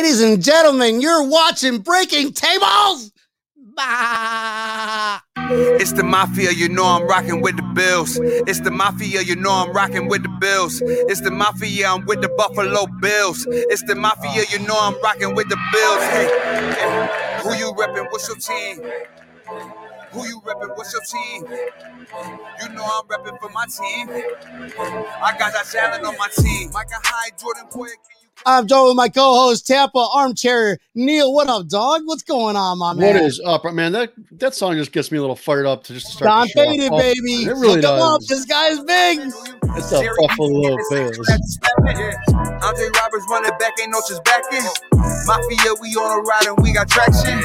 Ladies and gentlemen, you're watching Breaking Tables. Bah. It's the mafia, you know I'm rocking with the Bills. It's the mafia, you know I'm rocking with the Bills. It's the mafia, I'm with the Buffalo Bills. It's the mafia, you know I'm rocking with the Bills. Hey, hey, who you repping? What's your team? Who you repping? What's your team? You know I'm repping for my team. I got that Allen on my team. Micah Hyde, Jordan Poyer? I'm joined with my co-host Tampa Armchair Neil. What up, dog? What's going on, my man? What is up, man? That that song just gets me a little fired up to just start. Don to show Faded, off. baby. It really Look him up. This guy's big. It's the Buffalo Bills. Andre Roberts running back, ain't no just backing. Mafia, we on a ride and we got traction.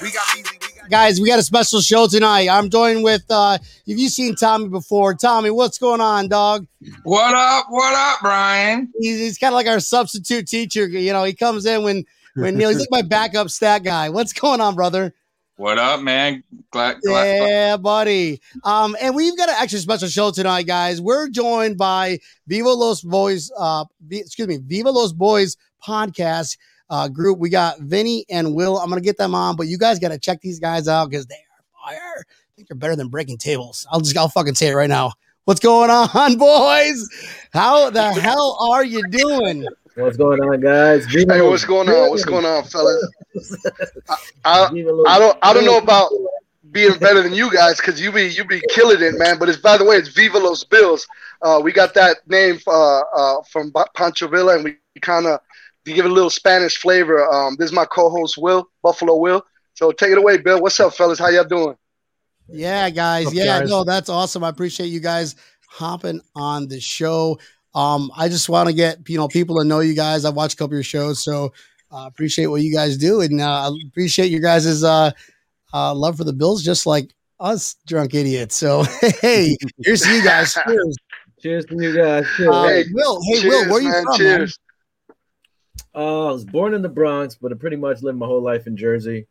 We got Beasley, we got Guys, we got a special show tonight. I'm joined with uh have you seen Tommy before? Tommy, what's going on, dog? What up? What up, Brian? He's, he's kind of like our substitute teacher. You know, he comes in when when Neil, he's like my backup stat guy. What's going on, brother? What up, man? Glad, glad Yeah, buddy. Um, and we've got an extra special show tonight, guys. We're joined by Viva Los Boys, uh, excuse me, Viva Los Boys podcast uh, group. We got Vinny and Will. I'm gonna get them on, but you guys got to check these guys out because they are fire. I think they're better than breaking tables. I'll just, I'll fucking say it right now. What's going on, boys? How the hell are you doing? What's going on, guys? Hey, Los what's going on? What's going on, fellas? I, Viva Los I don't I don't know about being better than you guys because you be you be killing it, man. But it's by the way, it's Viva Los Bills. Uh, we got that name uh, uh, from Ba- Pancho Villa, and we kind of to give it a little Spanish flavor. Um, this is my co-host Will Buffalo Will. So take it away, Bill. What's up, fellas? How y'all doing? Yeah, guys. Up, yeah, guys? no, that's awesome. I appreciate you guys hopping on the show. Um, I just want to get you know people to know you guys. I've watched a couple of your shows, so uh, appreciate what you guys do, and uh, I appreciate you guys' uh, uh, love for the Bills, just like us drunk idiots. So hey, here's to you guys. Cheers. Cheers to you guys. Cheers. Uh, Hey, Will, hey Cheers, Will, where are you man. from? man? Cheers. Uh, I was born in the Bronx, but I pretty much lived my whole life in Jersey.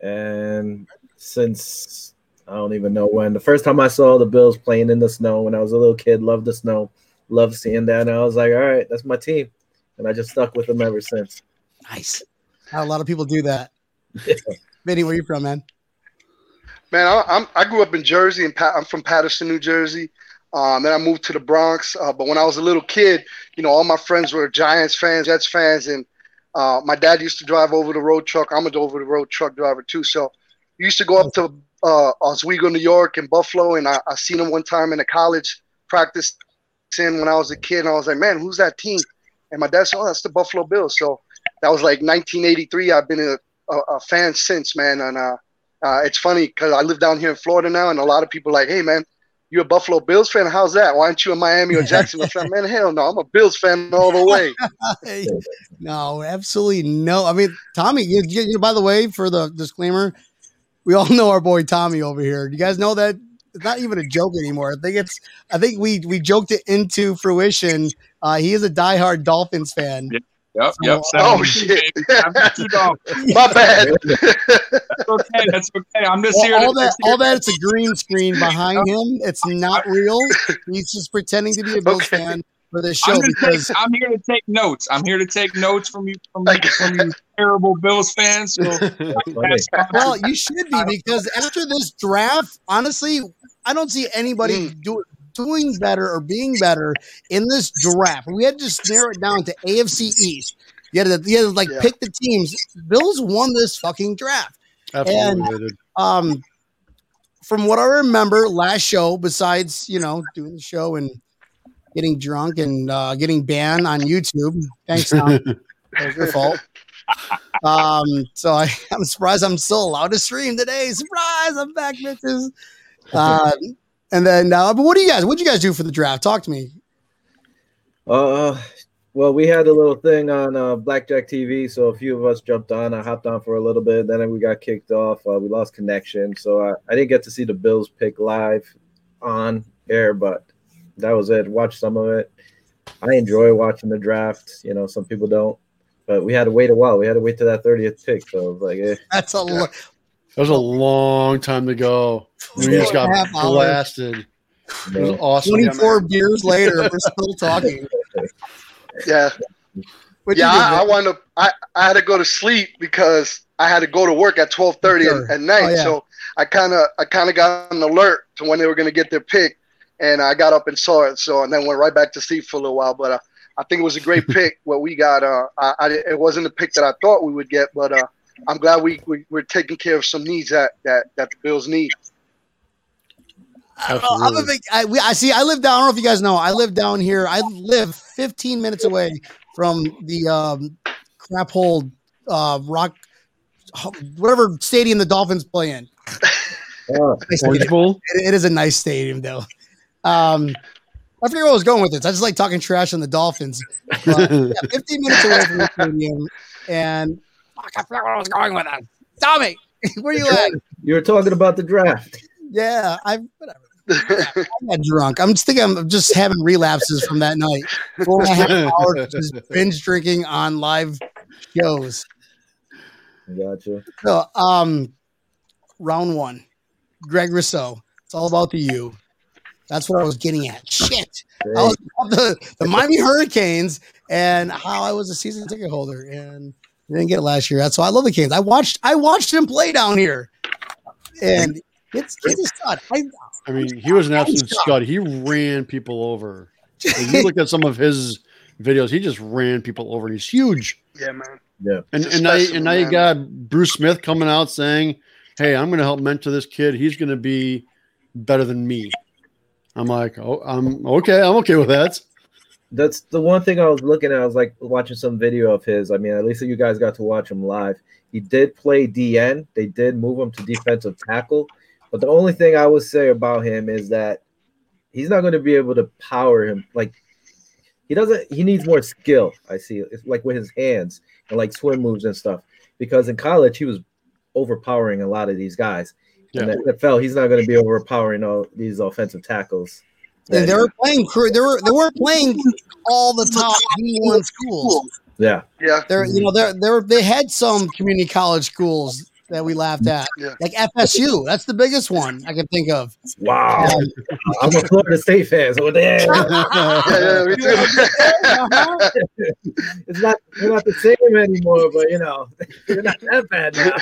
And since I don't even know when, the first time I saw the Bills playing in the snow when I was a little kid, loved the snow, loved seeing that. And I was like, all right, that's my team. And I just stuck with them ever since. Nice. Not a lot of people do that. Vinny, where you from, man? Man, I, I'm I grew up in Jersey, and I'm from Patterson, New Jersey. Um, then I moved to the Bronx. Uh, but when I was a little kid, you know, all my friends were Giants fans, Jets fans, and uh, my dad used to drive over the road truck. I'm an over the road truck driver too. So we used to go up to uh, Oswego, New York, and Buffalo, and I, I seen him one time in a college practice when I was a kid, and I was like, man, who's that team? And my dad said, oh, that's the Buffalo Bills. So that was like 1983. I've been a, a, a fan since, man, and uh, uh, it's funny because I live down here in Florida now, and a lot of people like, "Hey, man, you a Buffalo Bills fan? How's that? Why aren't you a Miami or Jacksonville?" I'm man, hell no, I'm a Bills fan all the way. No, absolutely no. I mean, Tommy, you, you, you- by the way, for the disclaimer, we all know our boy Tommy over here. Do you guys know that it's not even a joke anymore? I think it's, I think we we joked it into fruition. Uh, he is a diehard Dolphins fan. Yep, yep. Oh, seven- shit. I'm just, My bad. that's okay. That's okay. I'm just All, here. all to, that, here all that, it's a green screen behind him. It's not real. He's just pretending to be a Bills Okay. fan for this show I'm, because take, I'm here to take notes. I'm here to take notes from you, from, you, from you terrible Bills fans. So Well, you should be because after this draft, honestly, I don't see anybody Mm. do, doing better or being better in this draft. We had to just narrow it down to AFC East. You had to, you had to like Yeah. pick the teams. Bills won this fucking draft. Absolutely, dude. Um, from what I remember, last show, besides you know doing the show and getting drunk and uh, getting banned on YouTube. Thanks, Tom. that was your fault. Um, so I, I'm surprised I'm still allowed to stream today. Surprise, I'm back, bitches. Uh, and then, uh, but what do you guys? What do you guys do for the draft? Talk to me. Uh, well, we had a little thing on uh, Blackjack TV, so a few of us jumped on. I hopped on for a little bit, then we got kicked off. Uh, we lost connection, so I, I didn't get to see the Bills pick live on air, but that was it. Watched some of it. I enjoy watching the draft. You know, some people don't, but we had to wait a while. We had to wait to that 30th pick, so it was like, eh. That's a lo- That was a long time to go. We just got blasted. It was awesome. 24 man. beers later. We're still talking. Yeah, What'd yeah, I, I Vic? wound up. I, I had to go to sleep because I had to go to work at twelve thirty Sure. at, at night. Oh, yeah. So I kind of I kind of got an alert to when they were going to get their pick, and I got up and saw it. So and then went right back to sleep for a little while. But uh, I think it was a great pick. What we got, uh, I, I it wasn't the pick that I thought we would get, but uh, I'm glad we, we we're taking care of some needs that that that the Bills need. I don't know, I'm a Absolutely. big. I, we, I see. I live down. I don't know if you guys know. I live down here. I live 15 minutes away from the um, crap hole uh, rock, whatever stadium the Dolphins play in. Nice Orange. Bowl. It- it is a nice stadium, though. Um, I forget where I was going with this. I just like talking trash on the Dolphins. But, yeah, 15 minutes away from the stadium, and fuck, I forgot where I was going with that. Tommy, where you at? you were talking about the draft. Yeah, I whatever. I'm not drunk. I'm just thinking I'm just having relapses from that night. Four and a half hours just binge drinking on live shows. Gotcha. So, um, round one, Greg Rousseau. It's all about the U. That's what I was getting at. Shit. I was about the, the Miami Hurricanes and how I was a season ticket holder and we didn't get it last year. That's why I love the Canes. I watched I watched him play down here. And it's it's a stud. I, I mean, he was an absolute scud. He ran people over. If you look at some of his videos, he just ran people over. And he's huge. yeah, man. Yeah. And He's and now, and now you got Bruce Smith coming out saying, "Hey, I'm going to help mentor this kid. He's going to be better than me." I'm like, "Oh, I'm okay. I'm okay with that." That's the one thing I was looking at. I was like watching some video of his. I mean, at least you guys got to watch him live. He did play DN. They did move him to defensive tackle. But the only thing I would say about him is that he's not going to be able to power him. Like he doesn't. He needs more skill. I see. It's like with his hands and like swim moves and stuff. Because in college he was overpowering a lot of these guys. In Yeah. the NFL, he's not going to be overpowering all these offensive tackles. And they were playing cr- they were they were playing all the top D1 schools. yeah. Yeah, They're you know they're they're they had some community college schools that we laughed at. Yeah. Like FSU. That's the biggest one I can think of. Wow. I'm a Florida State fan, so there. yeah, yeah, me too. it's not they're not the same anymore, but you know, they're not that bad now.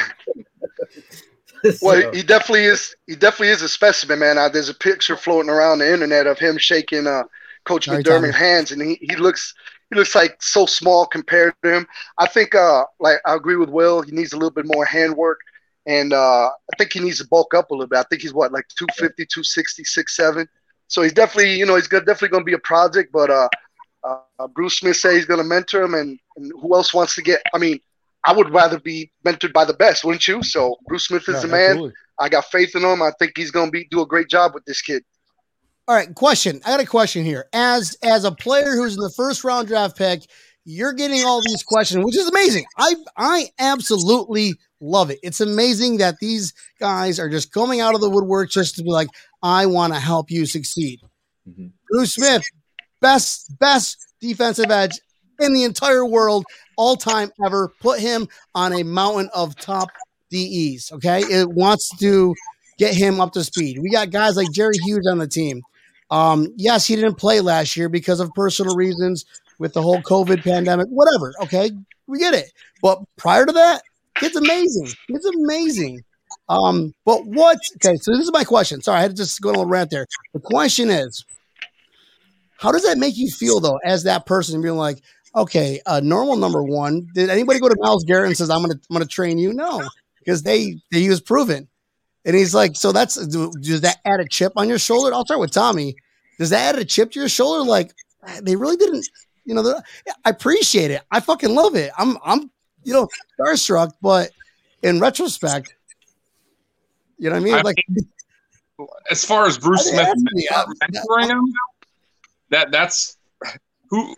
Well, So, he definitely is. He definitely is a specimen, man. Uh, there's a picture floating around the internet of him shaking uh, Coach McDermott's hands, and he, he looks he looks like so small compared to him. I think, uh, like I agree with Will. He needs a little bit more handwork, and uh, I think he needs to bulk up a little bit. I think he's what like 250, 260, 6'7". So he's definitely, you know, he's gonna, definitely going to be a project. But uh, uh, Bruce Smith says he's going to mentor him, and, and who else wants to get? I mean, I would rather be mentored by the best, wouldn't you? So Bruce Smith is Yeah, the man. absolutely. I got faith in him. I think he's going to be do a great job with this kid. All right, question. I got a question here. As as a player who's in the first round draft pick, you're getting all these questions, which is amazing. I I absolutely love it. It's amazing that these guys are just coming out of the woodwork just to be like, I want to help you succeed. Mhm. Bruce Smith, best best defensive edge in the entire world, all time ever. Put him on a mountain of top DEs. Okay, it wants to get him up to speed. We got guys like Jerry Hughes on the team. Um, yes, he didn't play last year because of personal reasons with the whole COVID pandemic, whatever. Okay, we get it. But prior to that, it's amazing. It's amazing. Um, but what? Okay, so this is my question. Sorry, I had to just go on a little rant there. The question is, how does that make you feel though, as that person being like, okay, uh, normal number one? Did anybody go to Myles Garrett and says, "I'm gonna, I'm gonna train you"? No, because they, he was proven. And he's like, so that's does that add a chip on your shoulder? I'll start with Tommy. Does that add a chip to your shoulder? Like they really didn't, you know. I appreciate it. I fucking love it. I'm, I'm, you know, starstruck. But in retrospect, you know what I mean? I like, as far as Bruce Smith mentoring him, that that's who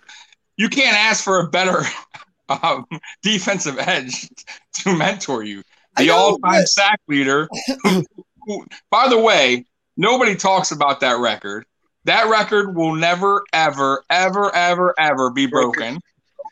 you can't ask for a better um, defensive edge to mentor you. The all-time but- sack leader. Who, who, by the way, nobody talks about that record. That record will never, ever, ever, ever, ever be broken.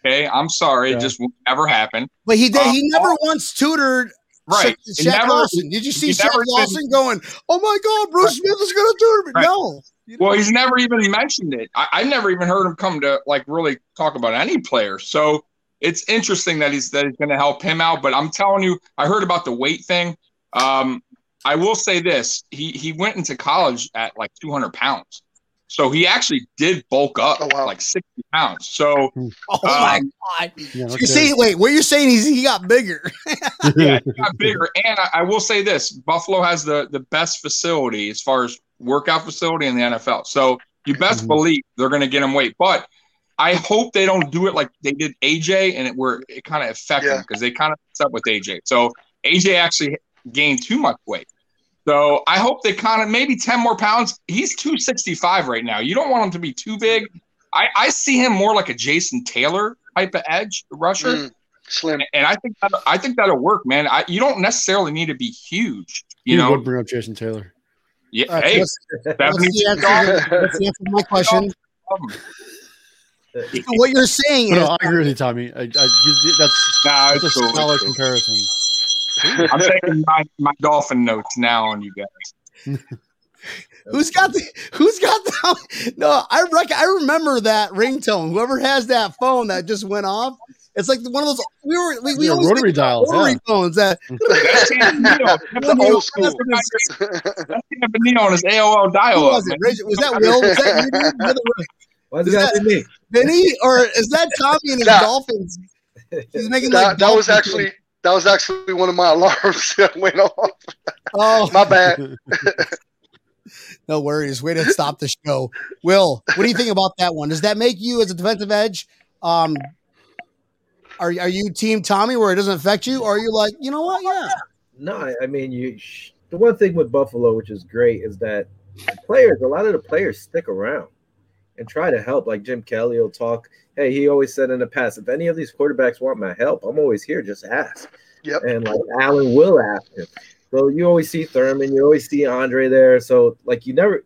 Okay, I'm sorry, Yeah. it just won't ever happen. but he did. Uh, He never once tutored. Right? Sha- It Shaq never- Lawson. Did you see he Shaq never did- Lawson going? Oh my God, Bruce Smith is going to tutor me? Right. No. You know? Well, he's never even mentioned it. I, I never even heard him come to like really talk about any player. So it's interesting that he's that he's going to help him out. But I'm telling you, I heard about the weight thing. Um, I will say this: he he went into college at like 200 pounds, so he actually did bulk up Oh, wow. like 60 pounds. So Oh my Um, god! Yeah, okay. you're saying wait, what you're saying is he got bigger? yeah, he got bigger. And I, I will say this: Buffalo has the the best facility as far as workout facility in the NFL. So you best Mhm. believe they're going to get him weight. But I hope they don't do it like they did AJ, and it where it kind of affected Yeah. him because they kind of messed up with AJ. So AJ actually gained too much weight. So I hope they kind of maybe 10 more pounds. He's 265 right now. You don't want him to be too big. I, I see him more like a Jason Taylor type of edge rusher. Mm, slim. And I think that, I think that'll work, man. I, you don't necessarily need to be huge. You You know, would bring up Jason Taylor. yeah, All right, hey, what's, what's 70 the answer? What's the answer to my question? So what you're saying But is no, I agree with you, Tommy. I, I, that's, Nah, that's a it's cool. solid cool. comparison. I'm taking my, my dolphin notes now on you guys. who's got the who's got the no I rec- I remember that ringtone whoever has that phone that just went off it's like one of those we were we, we Yeah, always rotary think dials, rotary yeah. phones that That's Sam Benito. That's The the old school. That's Sam Benito on his AOL dial was it was that Will was that you dude? The other- Is it me? Vinny or is that Tommy and his Nah. Dolphins he's making that, like that was dolphin- actually that was actually one of my alarms that went off. oh My bad. no worries way to stop the show Will what do you think about that one does that make you as a defensive edge um are, are you team Tommy where it doesn't affect you or are you like you know what yeah No, I- I mean you. sh- The one thing with Buffalo, which is great, is that the players, a lot of the players, stick around and try to help. Like Jim Kelly will talk. Hey, he always said in the past, if any of these quarterbacks want my help, I'm always here. Just ask. Yep. And like Allen will ask him. So you always see Thurman, you always see Andre there. So like you never.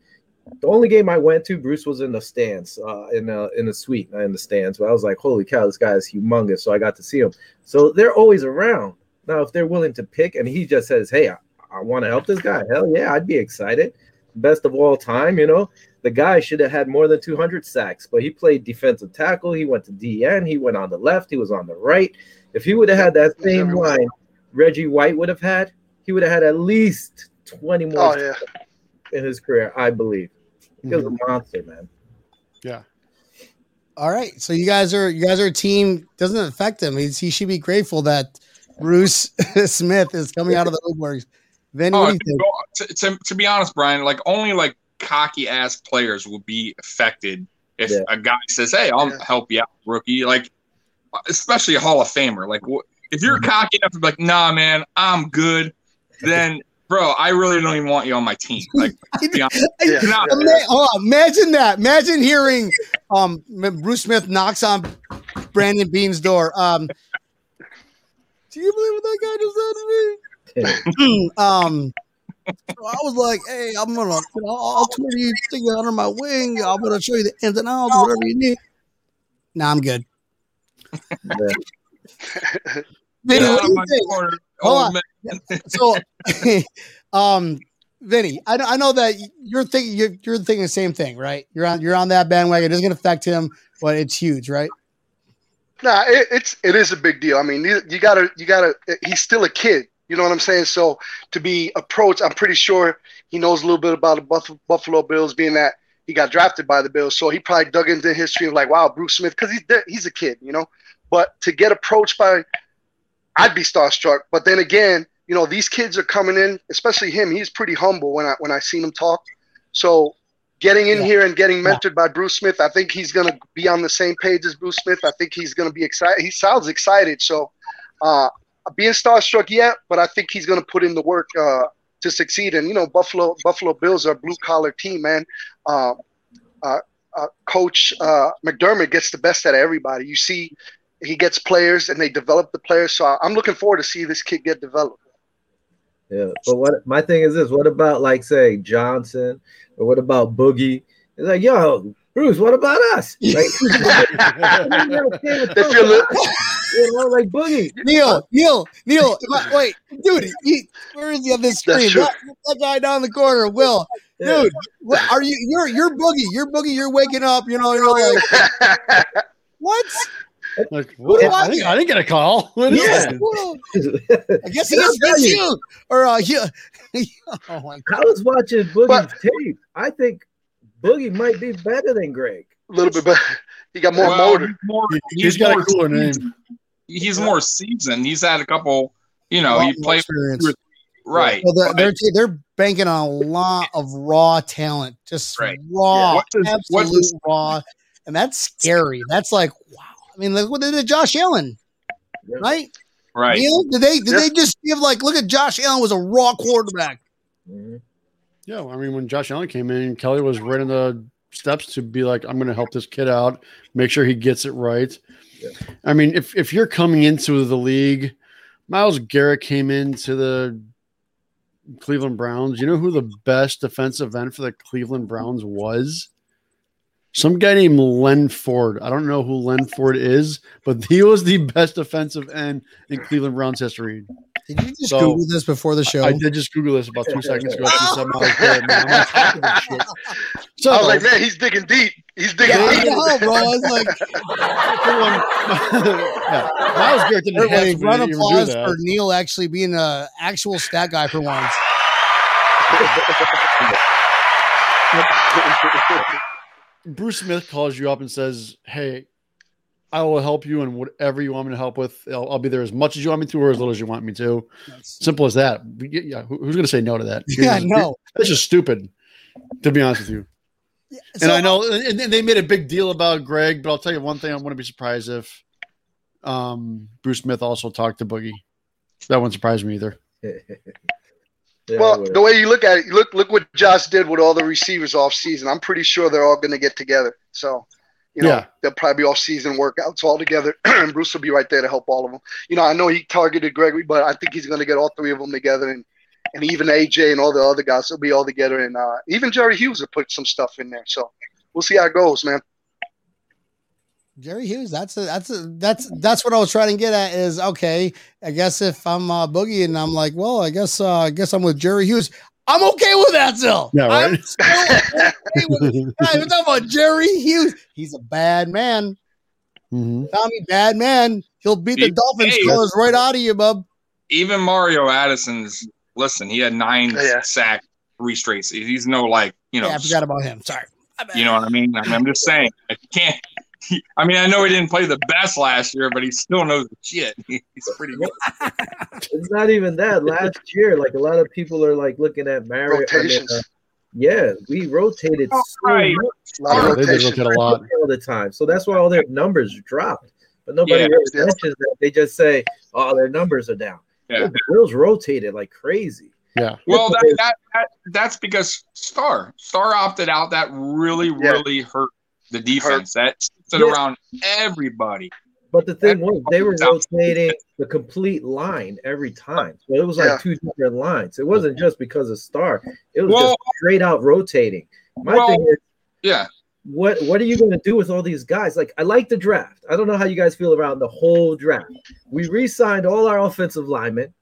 The only game I went to, Bruce was in the stands, uh, in the in the suite, not in the stands. But I was like, holy cow, this guy is humongous. So I got to see him. So they're always around. Now, if they're willing to pick, and he just says, "Hey, I, I want to help this guy," hell yeah, I'd be excited. Best of all time, you know. The guy should have had more than 200 sacks, but he played defensive tackle. He went to DN. He went on the left. He was on the right. If he would have had that same line Reggie White would have had, he would have had at least 20 more Oh yeah. in his career, I believe. He was a mhm. monster, man. Yeah. All right, so you guys are you guys are a team. Doesn't affect him. He's, he should be grateful that Bruce Smith is coming out of the woodworks. Then Oh, you to, to, to be honest, Brian, like only like cocky ass players will be affected if Yeah. a guy says, "Hey, I'll Yeah. help you out, rookie." Like, especially a Hall of Famer. Like, wh- if you're Mm-hmm. cocky enough to be like, "Nah, man, I'm good," then, bro, I really don't even want you on my team. Like, be honest, Yeah. not- Ima- hold imagine that. Imagine hearing um Bruce Smith knocks on Brandon Beane's door. Um, do you believe what that guy just said to me? um, so I was like, "Hey, I'm gonna, you know, I'll tour you, stick you under my wing. I'm gonna show you the ins and outs, whatever you need." Nah, I'm good. Vinny, Get what do you think? corner, Hold on. man. so um Vinny, I, I know that you're thinking you're, you're thinking the same thing, right? You're on you're on that bandwagon. It's going to affect him, but it's huge, right? Nah, it, it's it is a big deal. I mean, you, you gotta you gotta. He's still a kid. You know what I'm saying? So to be approached, I'm pretty sure he knows a little bit about the Buff- Buffalo Bills, being that he got drafted by the Bills. So he probably dug into history of like, wow, Bruce Smith, because he's he's a kid, you know. But to get approached by, I'd be starstruck. But then again, you know, these kids are coming in, especially him. He's pretty humble when I when I seen him talk. So getting in Yeah. here and getting mentored by Bruce Smith, I think he's gonna be on the same page as Bruce Smith. I think he's gonna be excited. He sounds excited. So uh, being starstruck yet, but I think he's gonna put in the work uh, to succeed. And you know, Buffalo Buffalo Bills are a blue collar team, man. Um, uh, uh, Coach uh, McDermott gets the best out of everybody. You see, he gets players and they develop the players. So I'm looking forward to see this kid get developed. Yeah, but what my thing is this: what about like say Johnson, or what about Boogie? It's like, yo, Bruce, what about us? Like, If you're li- you know, like Boogie. Neil, Neil, Neil. I- wait, dude, he, where is he on this screen? That, that guy down the corner, Will. Yeah. Dude, what, are you? You're you're boogie. You're boogie. You're waking up. You know. You're like what? Like, what? Yeah. I, didn't, I didn't get a call. What is Yes, that? I guess he And gets you, you. Or uh yeah. oh my I was watching Boogie's But- tape. I think Boogie might be better than Greg. A little bit better. He got more Well, motor. he's more, He- he's got a more cooler name. seasoned. He's more seasoned. He's had a couple. You know, he Lot more played experience. right. Well, they're, right. they're they're banking on a lot of raw talent, just Right. raw, What's his- absolute what's his- raw, and that's scary. That's like wow. I mean, look what they did Josh Allen, Yeah. right? right. Neil, did they did Yeah. they just give like look at Josh Allen was a raw quarterback? Mhm. Yeah, I mean, when Josh Allen came in, Kelly was right in the steps to be like, I'm going to help this kid out, make sure he gets it right. Yeah. I mean, if if you're coming into the league, Myles Garrett came into the Cleveland Browns. You know who the best defensive end for the Cleveland Browns was? Some guy named Len Ford. I don't know who Len Ford is, but he was the best defensive end in Cleveland Browns history. Did you just So, Google this before the show? I did just Google this about two seconds ago. She said Myles Garrett, man. I'm on top of this shit. So, I was like, man, he's digging deep. He's digging Yeah, I deep. know, bro. I was like, yeah, Myles Garrett didn't have to round of applause for Neil actually being an actual stat guy for once. Bruce Smith calls you up and says, "Hey, I will help you in whatever you want me to help with. I'll, I'll be there as much as you want me to, or as little as you want me to. Simple as that. Yeah, who- who's going to say no to that? Yeah, no. that's just stupid. To be honest with you, and So- I know, and, and they made a big deal about Greg, but I'll tell you one thing: I wouldn't be surprised if um, Bruce Smith also talked to Boogie. That wouldn't surprise me either. Yeah, Well, the way you look at it, look look what Josh did with all the receivers off season. I'm pretty sure they're all going to get together. So, you know, Yeah. they'll probably be off season workouts all together, and Bruce will be right there to help all of them. You know, I know he targeted Gregory, but I think he's going to get all three of them together, and and even AJ and all the other guys will be all together, and uh, even Jerry Hughes will put some stuff in there. So, we'll see how it goes, man. Jerry Hughes, that's a, that's a, that's that's what I was trying to get at. Is okay. I guess if I'm uh, Boogie and I'm like, well, I guess uh, I guess I'm with Jerry Hughes. I'm okay with that still. Yeah, right. I'm still okay with it. Hey, we're talking about Jerry Hughes. He's a bad man. Mhm. Tommy, bad man. He'll beat the He- Dolphins hey. colors right out of you, bub. Even Mario Addison's listen. He had nine Yeah. sacks, three straight. seasons. He's no like you know. Yeah, I forgot about him. Sorry. You know what I mean? I mean, I'm just saying. I can't. I mean, I know he didn't play the best last year, but he still knows the shit. He's pretty good. it's not even that. Last year, like a lot of people are like looking at Mario. I mean, uh, yeah, we rotated so Right. much Yeah, they did rotation. rotate a lot. all the time. So that's why all their numbers dropped. But nobody Yeah. really mentions that. They just say, "Oh, their numbers are down." Yeah. The Bills rotated like crazy. Yeah. Well, that, that, that that's because Star Star opted out. That really, Yeah. really hurt the defense. That stood Yeah. around everybody. But the thing was, they were Sounds- rotating the complete line every time. So it was like Yeah. two different lines. It wasn't just because of Star. It was Well- just straight out rotating. My Well- thing is, Yeah, what what are you going to do with all these guys? Like, I like the draft. I don't know how you guys feel about the whole draft. We re-signed all our offensive linemen.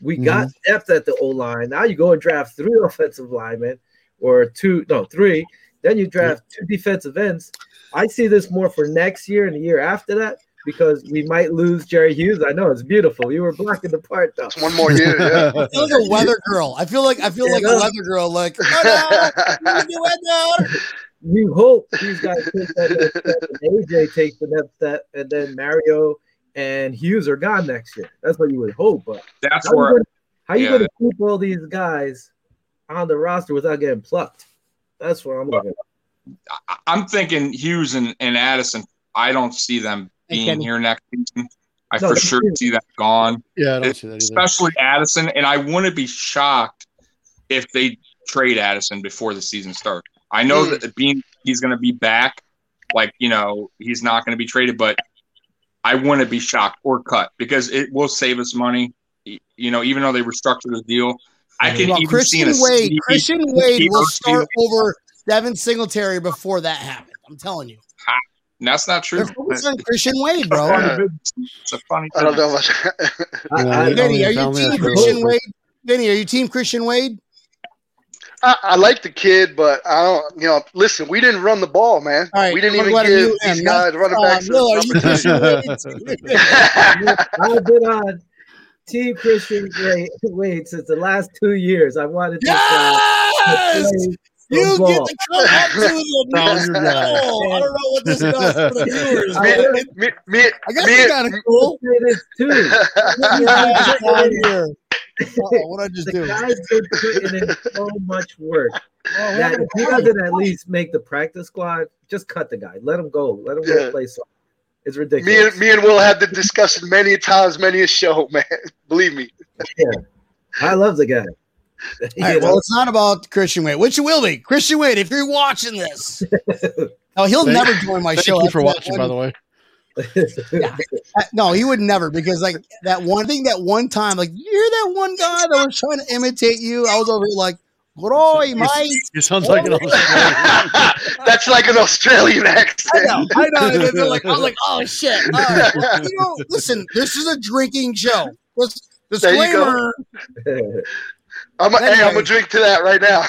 We mm-hmm. got depth at the O line. Now you go and draft three offensive linemen, or two, no, three. Then you draft two defensive ends. I see this more for next year and the year after that because we might lose Jerry Hughes. I know it's beautiful. You were blocking the part though. It's one more year. Yeah. I feel like a weather girl. I feel like I feel like a weather girl. Like, oh no, look at the weather. You hope these guys take that next step and AJ takes the next step, and then Mario and Hughes are gone next year. That's what you would hope. But that's how you where gonna, how you yeah. going to keep all these guys on the roster without getting plucked? That's what I'm looking. at. I- I'm thinking Hughes and, and Addison. I don't see them being here next season. I No, for sure true. see that gone, Yeah, I don't see that either. especially Addison. And I wouldn't be shocked if they trade Addison before the season starts. I know Hmm. that being he's going to be back, like you know, he's not going to be traded, but I wouldn't be shocked or cut because it will save us money. You know, even though they restructured the deal, I can Well, even Christian a Wade. sneaky- Christian Wade will start deal. over Devin Singletary before that happens. I'm telling you. That's not true. They're focused on Christian Wade, bro. It's a funny. I don't know about I, Yeah, Vinny, are you team Christian. Wade? Vinny, are you team Christian Wade? I, I like the kid, but I don't. You know, listen, we didn't run the ball, man. All right, we didn't I'm even give these him. guys That's- running uh, backs. Will, are you number Christian Team Christian Wade, Wade since the last two years. I wanted to Yes! play You get to come up to the Found your. Oh, I don't know what this does for the viewers. I- it- me, me, I guess it's kind of cool. Say this too. Here. What I just The do? guy's been putting in so much work Oh, that if he doesn't at least make the practice squad, just cut the guy. Let him go. Let him go Yeah. play some. It's ridiculous. me, ridiculous. and, me and Will had the discussion many times, many a show, man. Believe me. Yeah. I love the guy. All right, well, it's not about Christian Wade, which it will be. Christian Wade, if you're watching this, no, he'll Thank- never join my Thank show. you for watching, one- by the way. Uh, No, he would never because like that one thing that one time, like you're that one guy that was trying to imitate you. I was over here like, Groy, mate. You sound like an Australian. That's like an Australian accent. I know, I know. And they're like, I'm like, oh shit. All right. Well, you know, listen, this is a drinking show. Dis- There you go. Disclaimer. I'm a, hey, I'm gonna drink to that right now.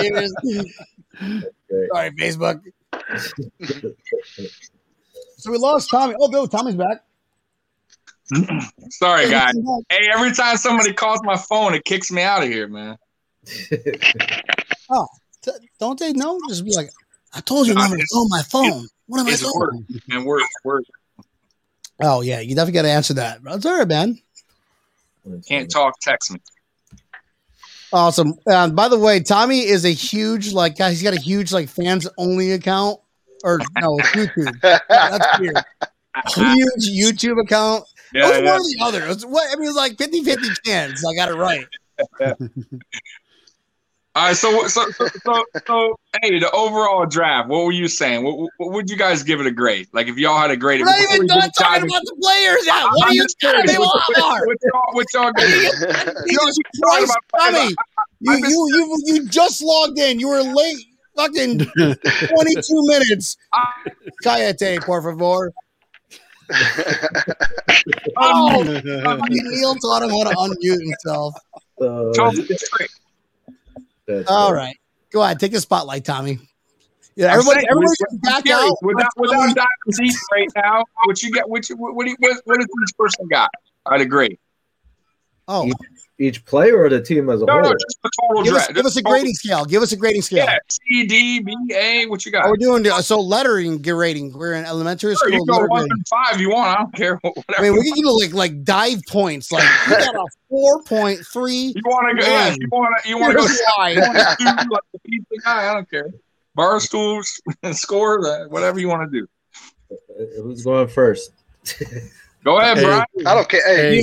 It is- Sorry, Facebook. So we lost Tommy. Oh, no, Tommy's back. Sorry, guys. Hey, every time somebody calls my phone, it kicks me out of here, man. T- Don't they know? Just be like, I told you never to call my phone. What am I It's work, doing? man. Work, work. Oh yeah, you definitely got to answer that. That's all right, man. Can't talk, text me. Awesome. Um, by the way, Tommy is a huge like guy. He's got a huge like fans only account, or no, YouTube. That's weird. Huge YouTube account. It was yeah. one or the other. It was what I mean, it was like 50-50 chance. I got it right. All right, so so so so, so hey, the overall draft. What were you saying? What, what would you guys give it a grade? Like if y'all had a grade, We're not even done talking about the players yet. What are you just telling curious, me? What, y'all, what y'all give? Jesus You Christ, Tommy, you, you you you just logged in. You were late. Fucking twenty-two minutes. Cállate, por favor. Oh, fucking Neil taught him how to unmute himself. Uh, Charles, it's great. that's All right, go ahead, take the spotlight, Tommy. Yeah, I'm everybody, saying, everybody, we're- can back Curious, out. without without Tommy- diving deep right now, what you get? What you, what, what, do you, what, what does each person got? I'd agree. Oh, Each player or the team as a No, whole? no, just the total give us, give us a grading scale. Give us a grading scale. Yeah, C, D, B, A. What you got? Oh, we're doing so lettering grading. We're in elementary Sure, school. you go one grading. through five. You want? I don't care. I Whatever. mean, we can give it like like dive points. Like you got a four point three. you want to go? Yeah, you want to? You want to go? Here's why. You want to do like the pizza guy? I don't care. Bar stools, and score, uh, whatever you want to do. Who's going first? Go ahead, Hey. Brian. I don't care. Hey, Hey,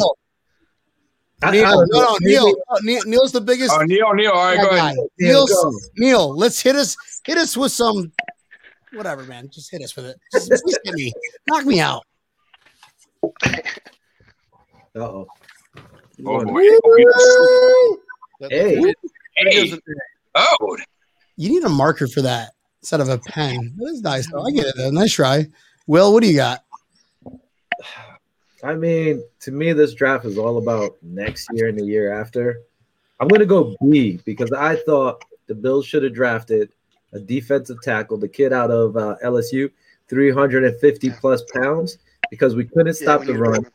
Neil, I- Neil, I- no, no, Neil, uh, Neil, Neil's the biggest Oh, Neil, Neil. All right, go ahead. Neil, Neil, go. Neil, let's hit us, hit us with some, whatever, man. Just hit us with it. Just, just hit me, knock me out. Uh-oh. Oh, boy. Hey. Hey, oh, You need a marker for that instead of a pen. That is nice, though. I get it. Though. Nice try. Will, what do you got? I mean, to me, this draft is all about next year and the year after. I'm going to go B because I thought the Bills should have drafted a defensive tackle, the kid out of uh, LSU, 350 plus pounds, because we couldn't yeah, stop we the run, to-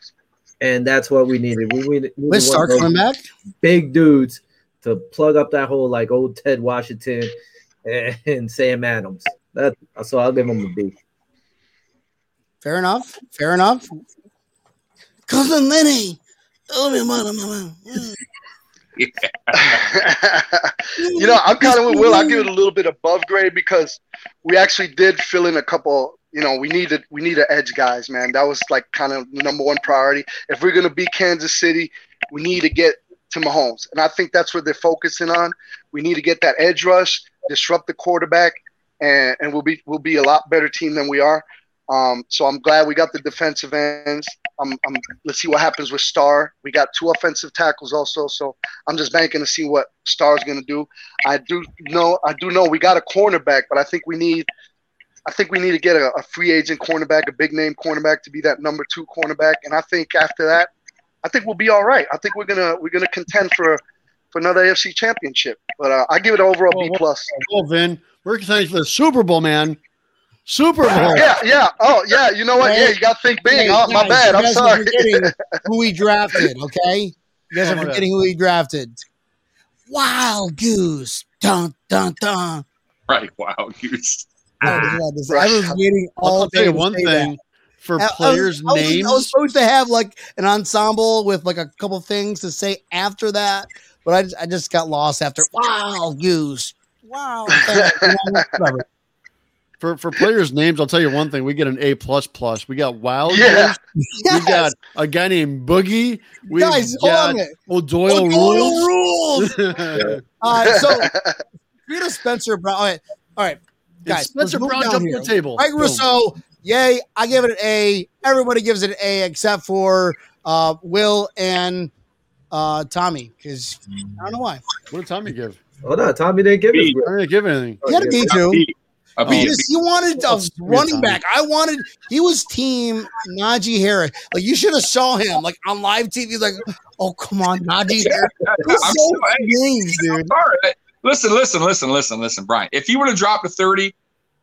and that's what we needed. We needed, needed With one Stark of coming back? big dudes to plug up that hole like old Ted Washington and Sam Adams. That so I'll give him a B. Fair enough. Fair enough. Cousin Lenny. Oh, mama. you know, I'm kind of with Will. I give it a little bit above grade because we actually did fill in a couple. You know, we needed we needed edge guys, man. That was like kind of the number one priority. If we're gonna beat Kansas City, we need to get to Mahomes, and I think that's what they're focusing on. We need to get that edge rush, disrupt the quarterback, and and we'll be we'll be a lot better team than we are. Um, so I'm glad we got the defensive ends. I'm, I'm, let's see what happens with Star. We got two offensive tackles also, so I'm just banking to see what Star's going to do. I do know I do know we got a cornerback, but I think we need I think we need to get a, a free agent cornerback, a big name cornerback to be that number two cornerback. And I think after that, I think we'll be all right. I think we're gonna we're gonna contend for for another AFC championship. But uh, I give it an overall B plus. Well, Vin, we're contending for the Super Bowl, man. Super Bowl. Yeah, yeah. Oh, yeah. You know what? Yeah, you got to think big. Hey, Oh, my bad. I'm sorry. who he drafted, okay? You guys Oh are forgetting who he drafted. Wild Goose. Dun, dun, dun. Right. Wow. Goose. Oh, ah. I was about Right. I was waiting all I'll tell you day one thing that. for I- I was- players' I was, names. I was supposed to have like an ensemble with like a couple things to say after that, but I just, I just got lost after Wild Goose. Wow. Whatever. For for players' names, I'll tell you one thing: we get an A plus plus. We got Wild. Yeah. Yes. We got a guy named Boogie. We Guys, hold on a got minute. O'Doyle O'Doyle rules. rules. Uh, so, Rita Spencer Brown. All right, all right, guys. Spencer let's move Brown down jumped here. the table. Mike Boom. Rousseau, yay! I give it an A. Everybody gives it an A except for uh, Will and uh, Tommy because I don't know why. What did Tommy give? Hold on, Tommy didn't give us. B. I didn't give anything. He had a B too. B. A B. He, A just, he wanted a Let's do it, running back. I wanted. He was team Najee Harris. Like you should have saw him like on live TV. Like, oh come on, Najee Harris. He's I'm so so- games, dude. Listen, listen, listen, listen, listen, Brian. If he would have dropped to 30,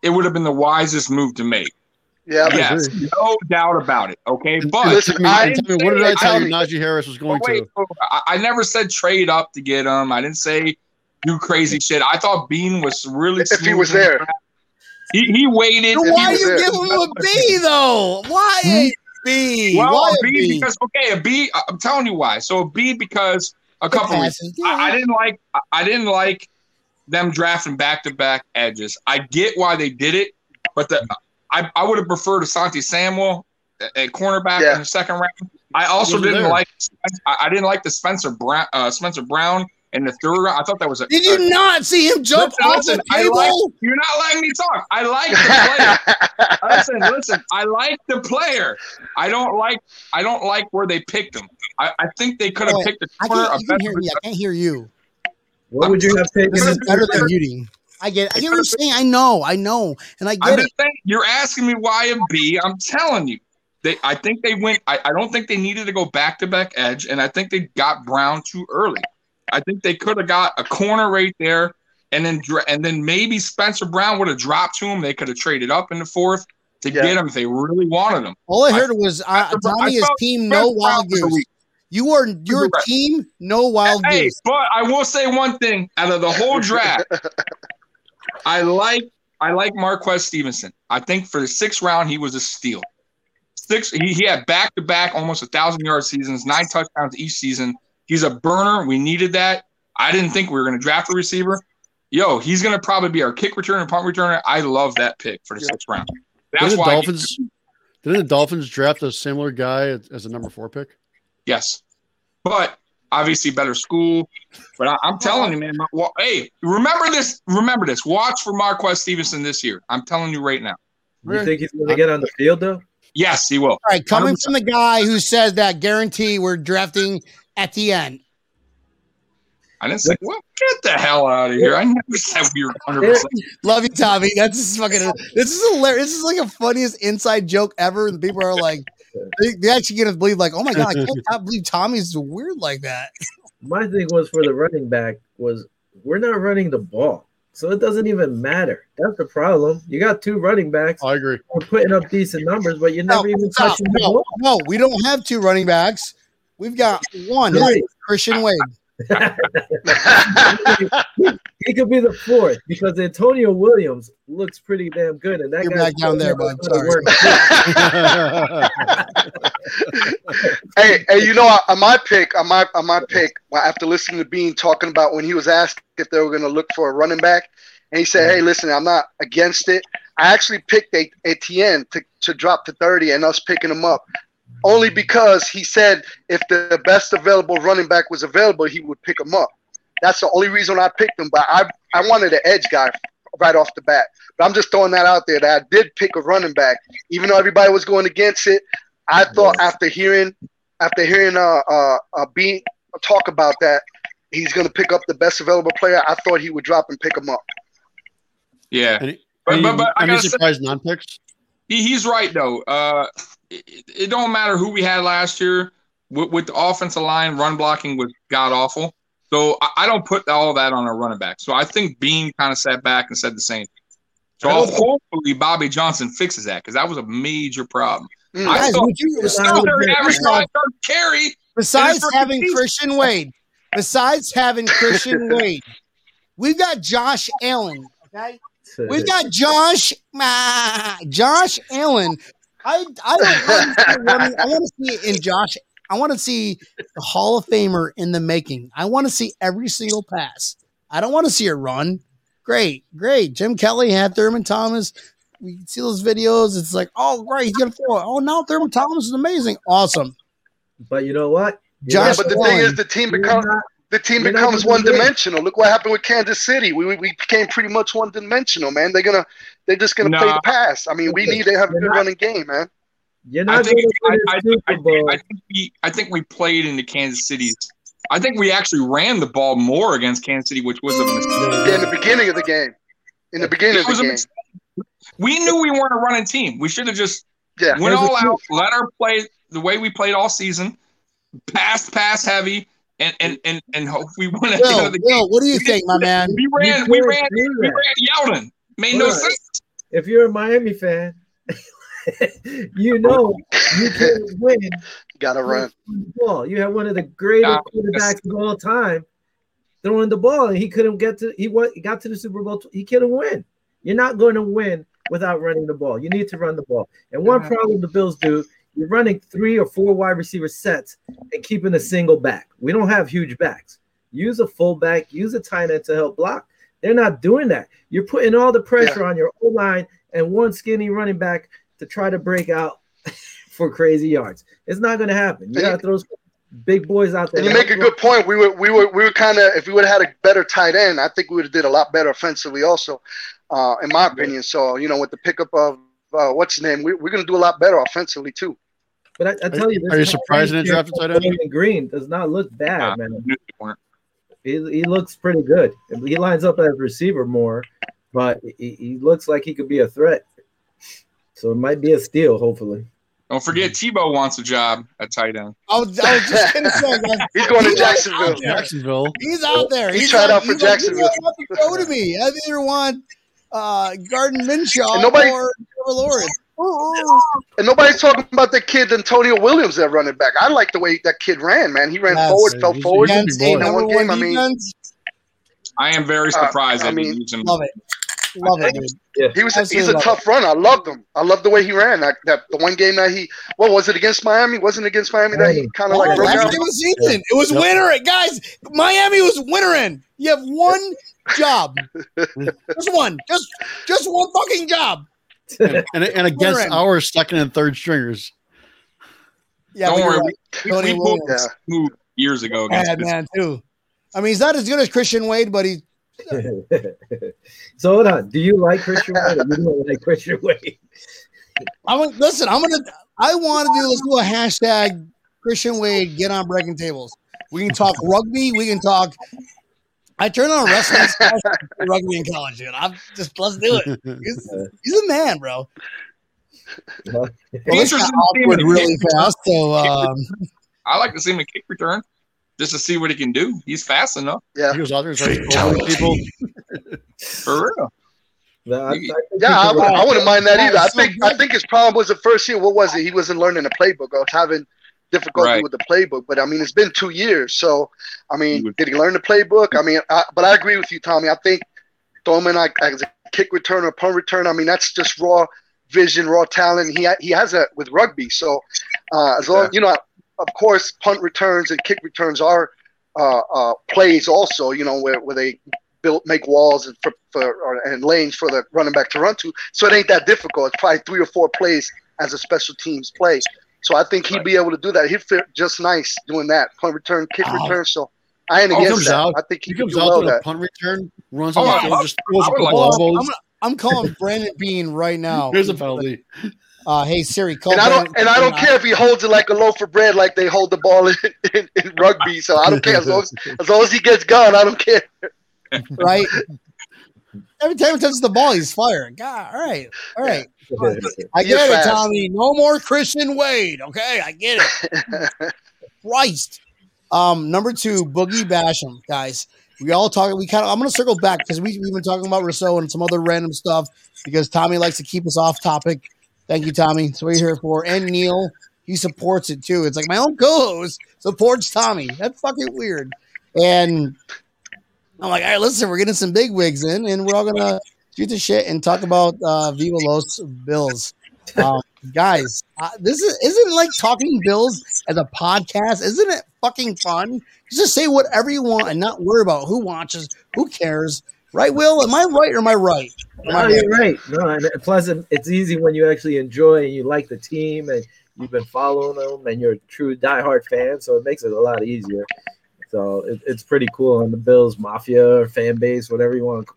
it would have been the wisest move to make. Yeah. I Yes, no doubt about it. Okay, but Listen, Tommy, I- and Tommy, what did I I- tell you? Najee Harris was going wait, to. I, I never said trade up to get him. I didn't say do crazy mm-hmm. shit. I thought Beane was really. If he was in the there. Draft. he he waited. So he why was you there. give him a B though? Why a B? Well, why a B, because okay, a B. I'm telling you why. So a B because a couple reasons. passes, I, I didn't like. I- I didn't like them drafting back to back edges. I get why they did it, but the I, I would have preferred Asante Samuel at, at cornerback Yeah. in the second round. I also didn't there. like. I, I didn't like the Spencer Brown. Uh, Spencer Brown in the third round. I thought that was a. Did you not see him jump Listen, off listen, the I table? like- You're not letting me talk. I like the player. listen, listen. I like the player. I don't like. I don't like where they picked him. I, I think they could have Wait, picked a I corner. can't, A you hear me. I can't hear you. What would you have taken? This is in- better than muting. I get. I get what you're saying. I know. I know, and I I'm get it. just saying. You're asking me why a B. I'm telling you. They, I think they went. I, I don't think they needed to go back to back edge, and I think they got Brown too early. I think they could have got a corner right there, and then and then maybe Spencer Brown would have dropped to him. They could have traded up in the fourth to Yeah. get him if they really wanted him. All I I- heard was uh, I Tommy is felt- team Spencer no wild was a goose. You are your team no wild Hey, goose. but I will say one thing: out of the whole draft, I like I like Marquez Stevenson. I think for the sixth round, he was a steal. Six, he, he had back to back almost a thousand yard seasons, nine touchdowns each season. He's a burner. We needed that. I didn't think we were going to draft a receiver. Yo, he's going to probably be our kick returner, punt returner. I love that pick for the sixth round. That's Didn't the why. Dolphins? Didn't the Dolphins draft a similar guy as as a number four pick? Yes, but obviously better school. But I, I'm telling you, man. Well, hey, remember this. Remember this. Watch for Marquez Stevenson this year. I'm telling you right now. You think he's going to get on the field though? Yes, he will. All right, coming from the guy who says that guarantee we're drafting at the end. I didn't say. Well, get the hell out of here. I never said we were 100. percent Love you, Tommy. That's just fucking. This is hilarious. This is like a funniest inside joke ever. And people are like, they, they actually get to believe like, oh my god, I can't not believe Tommy's weird like that. My thing was for the running back was we're not running the ball, so it doesn't even matter. That's the problem. You got two running backs. I agree. We're putting up decent numbers, but you're No, never even stop. touching the ball. no, we don't have two running backs. We've got one. Christian Wade. he could be the fourth because Antonio Williams looks pretty damn good, and that You're back down there, knows bud. how to Sorry. work. hey, hey, you know, on my pick, on my on my pick, after listening to Beane talking about when he was asked if they were going to look for a running back, and he said, "Hey, listen, I'm not against it. I actually picked a- Etienne to to drop to 30, and us picking him up." Only because he said if the best available running back was available, he would pick him up. That's the only reason I picked him. But I I wanted an edge guy right off the bat. But I'm just throwing that out there that I did pick a running back, even though everybody was going against it. I thought after hearing after hearing uh uh, uh B talk about that, he's going to pick up the best available player. I thought he would drop and pick him up. Yeah, Any, But- but- but I'm gotta non-picks? he, he's right though. Uh, it, it don't matter who we had last year with, with the offensive line. Run blocking was god awful. So I, I don't put all that on our running back. So I think Beane kind of sat back and said the same. thing. So I don't- hopefully Bobby Johnson fixes that because that was a major problem. Mm. I Guys, saw would you, Military average besides, five carry. besides having season. Christian Wade, besides having Christian Wade, we've got Josh Allen. Okay, we've got Josh, ah, Josh Allen. I I don't want to see. I want to see it in Josh. I want to see the Hall of Famer in the making. I want to see every single pass. I don't want to see a run. Great, great. Jim Kelly had Thurman Thomas. We can see those videos. It's like, oh, right, he's gonna throw it. Oh, now Thurman Thomas is amazing. Awesome. But you know what? Yeah, but the thing is, the team You're becomes not- the team you're becomes one win. dimensional. Look what happened with Kansas City. We, we we became pretty much one dimensional, man. They're gonna they're just gonna play the pass. I mean, we need to have a good not- running game, man. You're I think, going I, win I, a think, I, think, I think we I think we played into Kansas City's. I think we actually ran the ball more against Kansas City, which was a mistake. In the beginning of the game. In the beginning It of the a game. mistake. We knew we weren't a running team. We should have just Yeah. went There's all out, let our play the way we played all season, pass, pass heavy, and and and and hope we win at the end Will, of the game. Will, what do you think, my man? We ran, You we can't ran, we ran Yeldon. Made no sense. If you're a Miami fan, you know oh. you can win Gotta run. the ball. You have one of the greatest Nah, quarterbacks of all time throwing the ball, and he couldn't get to. He wa- he got to the Super Bowl. He couldn't win. You're not going to win without running the ball. You need to run the ball. And one problem the Bills do, you're running three or four wide receiver sets and keeping a single back. We don't have huge backs. Use a full back, use a tight end to help block. They're not doing that. You're putting all the pressure on your O line and one skinny running back to try to break out for crazy yards. It's not going to happen. You got to throw big boys out there. And you make a good point. We were we were we were kind of if we would have had a better tight end, I think we would have did a lot better offensively also, uh, in my opinion. So you know, with the pickup of uh, what's his name, we, we're going to do a lot better offensively too. But I, I tell you, this Are you surprised they didn't draft tight end? Green does not look bad, Nah, man. knew they weren't. He, he looks pretty good. He lines up as receiver more, but he, he looks like he could be a threat. So it might be a steal, hopefully. Don't forget, Tebow wants a job at tight end. I was, I was just gonna say, man, He's going to Jacksonville. out. Jacksonville. he's out there. He He's tried like- out for he's like, Jacksonville. You don't to go to me. I either want uh, Gardner Minshew nobody- or Trevor Lawrence. And nobody's talking about the kid Antonio Williams that running back. I like the way that kid ran, man. He ran Yes. forward, fell He's- forward. he's- Against a boy. That one one game, I mean- defense. I am very Uh, surprised I that they mean- him. Love it. Love it, dude. He was he's a love tough runner. I loved him. I loved the way he ran. That, that the one game that he what was it against Miami? Wasn't it against Miami that he kind of Oh, like broke last out? game of the season. It was Yep. winter. Guys, Miami was wintering. You have one job. just one. Just just one fucking job. And, and, and against Warren. our second and third stringers. Yeah, Don't but worry, right. we, Tony we pulled this move years ago against Bad man too. I mean, he's not as good as Christian Wade, but he's so hold on. Do you like Christian Wade? Or you don't like Christian Wade? I'm gonna listen. I'm gonna. I want to do. Let's do a hashtag Christian Wade. Get on breaking tables. We can talk rugby. We can talk. I turned on a wrestling special rugby in college, dude. I'm just let's do it. He's, he's a man, bro. Well, this got Interesting awkward really fast. So um, I like to see him in kick return just to see what he can do. He's fast enough Yeah, He was out there and people. for real. No, I- I yeah. I, would- right. I wouldn't mind that either. I think I think his problem was the first year. What was it? He wasn't learning the playbook. I was having difficulty Right. with the playbook. But I mean, it's been two years. So I mean, did he learn the playbook? I mean, I, but I agree with you, Tommy. I think him in as a kick return or punt return. I mean, that's just raw vision, raw talent. He he has that with rugby. So uh, as long Yeah. you know, of course, punt returns and kick returns are uh, uh, plays also. You know, where where they build make walls and for, for or, and lanes for the running back to run to. So it ain't that difficult. It's probably three or four plays as a special teams play. So I think he'd be able to do that. He'd fit just nice doing that punt return, kick Oh. return. So I ain't Oh, against that. out- I think he, He comes do out well with the that. punt return, runs Oh, on I the field, love- just throws I a would like couple that. I'm. I'm calling Brandon Beane right now. Here's a penalty. Uh, hey Siri, call. And I don't and I don't care if he holds it like a loaf of bread, like they hold the ball in, in, in rugby. So I don't care as long as, as long as he gets gone. I don't care. right? Every time he touches the ball, he's firing. God, all right, all right. I get is it, fast. Tommy. No more Christian Wade. Okay, I get it. Christ. Um, number two, Boogie Basham, guys. We all talk. We kind of. I'm going to circle back because we, we've been talking about Rousseau and some other random stuff because Tommy likes to keep us off topic. Thank you, Tommy. That's what you're here for. And Neil, he supports it too. It's like my own co-host supports Tommy. That's fucking weird. And I'm like, all right, listen, we're getting some big wigs in, and we're all gonna shoot the shit and talk about uh, Viva Los Bills. Um, guys, uh, this is isn't like talking Bills as a podcast. Isn't it fucking fun? Just say whatever you want and not worry about who watches, who cares. Right, Will? Am I right or am I right? Am I you're right. No, plus it's easy when you actually enjoy and you like the team and you've been following them and you're a true diehard fan, so it makes it a lot easier. So it, it's pretty cool. And the Bills Mafia or fan base, whatever you want,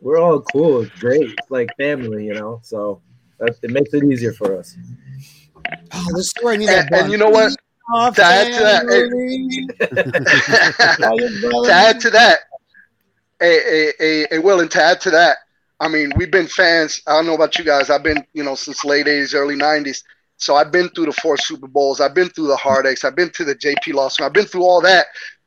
we're all cool. It's great, It's like family, you know. So that, it makes it easier for us. Oh, this is where I need that And, and you know what? button. To add to that, to add to that, a, a, a, a Will, and to add to that, I mean, we've been fans. I don't know about you guys. I've been, you know, since late 80s, early 90s. So I've been through the four Super Bowls. I've been through the heartaches. I've been through the JP Losman. I've been through all that.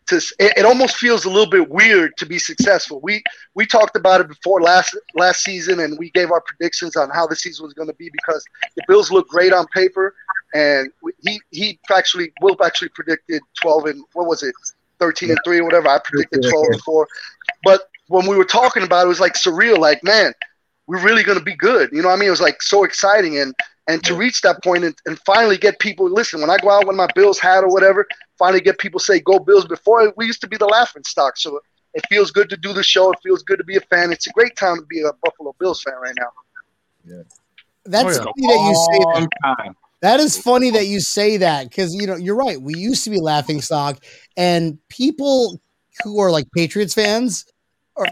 To, it, it almost feels a little bit weird to be successful. We we talked about it before last last season, and we gave our predictions on how the season was going to be because the Bills look great on paper, and we- he he actually Will actually predicted 12 and what was it 13 and three or whatever. I predicted 12 and four, but when we were talking about it, it was like surreal. Like man, we're really going to be good. You know what I mean? It was like so exciting, and and to reach that point and, and finally get people listen. When I go out with my Bills hat or whatever, finally get people say go Bills. Before we used to be the laughing stock, so it feels good to do the show. It feels good to be a fan. It's a great time to be a Buffalo Bills fan right now. yeah That's Oh, yeah. funny that you say that. Time. That is funny that you say that because you know you're right. We used to be laughing stock, and people who are like Patriots fans, or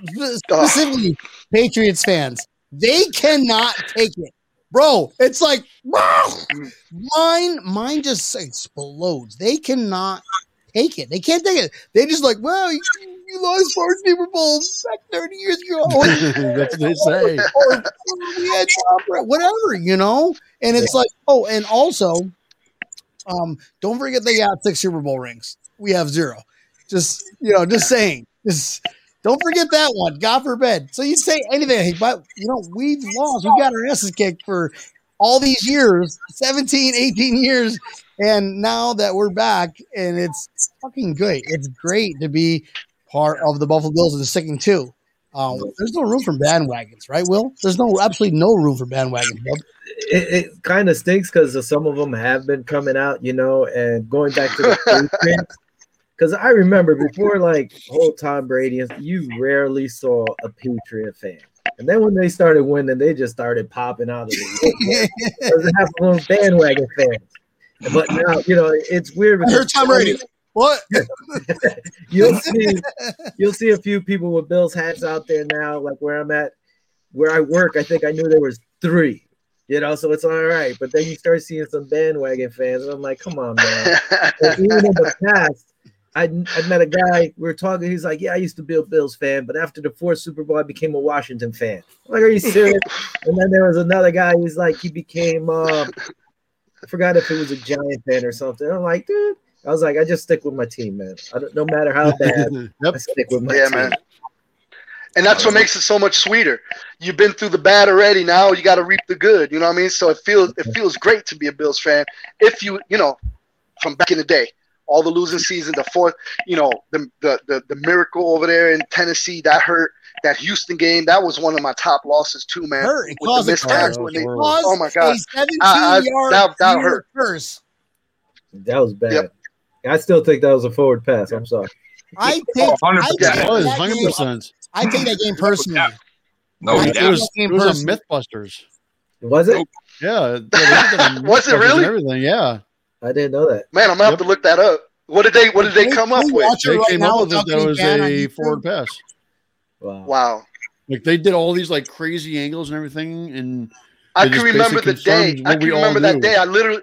specifically Patriots fans, they cannot take it, bro. It's like mine. Mine just explodes. They cannot take it. They can't take it. They just like, well, you, you lost four Super Bowls back thirty years ago. That's what they say. or we had whatever, you know? And it's like, oh, and also, um, don't forget they got six Super Bowl rings. We have zero. Just, you know, just saying. Just don't forget that one. God forbid. So you say anything, but you know, we've lost. We got our asses kicked for all these years 17, 18 years. And now that we're back, and it's fucking great. It's great to be part of the Buffalo Bills and sticking two. Um, there's no room for bandwagons, right, Will? There's no absolutely no room for bandwagons. Bub. It, it kind of stinks because some of them have been coming out, you know, and going back to the. Because I remember before, like whole Tom Brady, you rarely saw a Patriot fan, and then when they started winning, they just started popping out of the Because half of them bandwagon fans. But now, you know, it's weird. I heard Tom Brady. What? you'll see you'll see a few people with Bills hats out there now, like where I'm at, where I work. I think I knew there was three, you know, so it's all right. But then you start seeing some bandwagon fans, and I'm like, come on, man. Even in the past, I I met a guy. We were talking. He's like, "Yeah, I used to be a Bills fan, but after the fourth Super Bowl, I became a Washington fan." I'm like, "Are you serious?" and then there was another guy. He's like, he became. Uh, I forgot if it was a Giant fan or something. I'm like, dude. I was like, I just stick with my team, man. I don't, no matter how bad, yep. I stick with my Yeah, team. man. And that's what makes it so much sweeter. You've been through the bad already. Now you got to reap the good. You know what I mean? So it feels it feels great to be a Bills fan. If you you know from back in the day, all the losing season, the fourth, you know the the the, the miracle over there in Tennessee that hurt. That Houston game, that was one of my top losses too, man. Hurt. It caused the a missed when they- It oh, caused oh my god, a 17 I- I- yard that- that hurt. curse. That was bad. Yep. I still think that was a forward pass. I'm sorry. I take, Oh, 100%. I take, was that 100. game, percent I take that game personally. No It doubt doubt. was, that game it was a. MythBusters. Was it? Yeah, yeah, they did the Was it really? Everything, yeah. I didn't know that. man, I'm gonna have to look that up. What did they What did they Can come up with? They right came up with. That getting was a forward pass. Wow. Wow. Like they did all these like crazy angles and everything, and I can remember the day. I can remember that knew. day. I literally,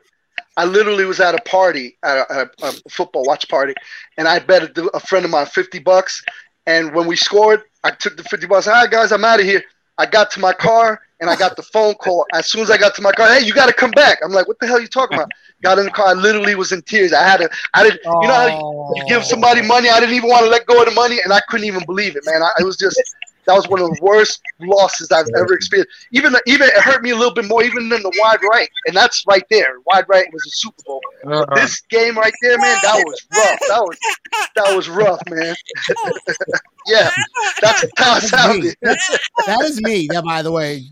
I literally was at a party, at a, at a, a football watch party, and I bet a, a friend of mine fifty bucks. And when we scored, I took the fifty bucks. All right, guys, I'm out of here. I got to my car and I got the phone call. As soon as I got to my car, hey, you got to come back. I'm like, what the hell are you talking about? Got in the car. I literally was in tears. I had to. I didn't. You know how you, you give somebody money. I didn't even want to let go of the money, and I couldn't even believe it, man. I, it was just that was one of the worst losses I've ever experienced. Even even it hurt me a little bit more, even than the wide right, and that's right there. Wide right was a Super Bowl. Uh, This game right there, man, that was rough. That was that was rough, man. yeah, that's how it sounded. That is me. Yeah, by the way.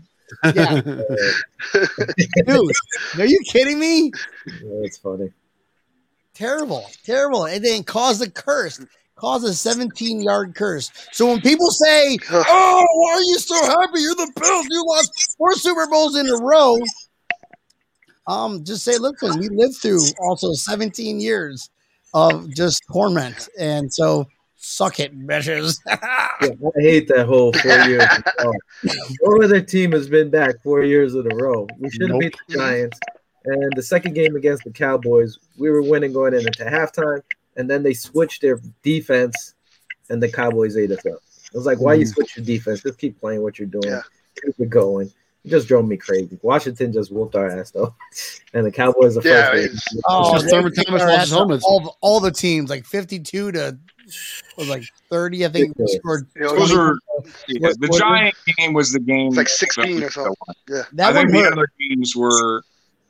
Yeah. Dude, are you kidding me? That's funny. Terrible, terrible. And then cause a curse, cause a 17 yard curse. So when people say, Oh, why are you so happy? You're the Bills. You lost four Super Bowls in a row. Um, just say, listen, we lived through also 17 years of just torment. And so suck it, bitches. Yeah, I hate that whole four years. Oh. No other team has been back four years in a row. We should have Nope. beat the Giants. And the second game against the Cowboys, we were winning going into halftime, and then they switched their defense, and the Cowboys ate us up. I was like, why you mm. switch your defense? Just keep playing what you're doing. Yeah. Keep it going. It just drove me crazy. Washington just whooped our ass though, and the Cowboys the Yeah, first. it's- game. Oh, just Thurman Thomas lost his helmets. All, all the teams, like 52 to was like 30, I think we Ridiculous. scored. those are yeah, the what- Giant game was the game. like 16 we or something. I That think one the hurt. other games were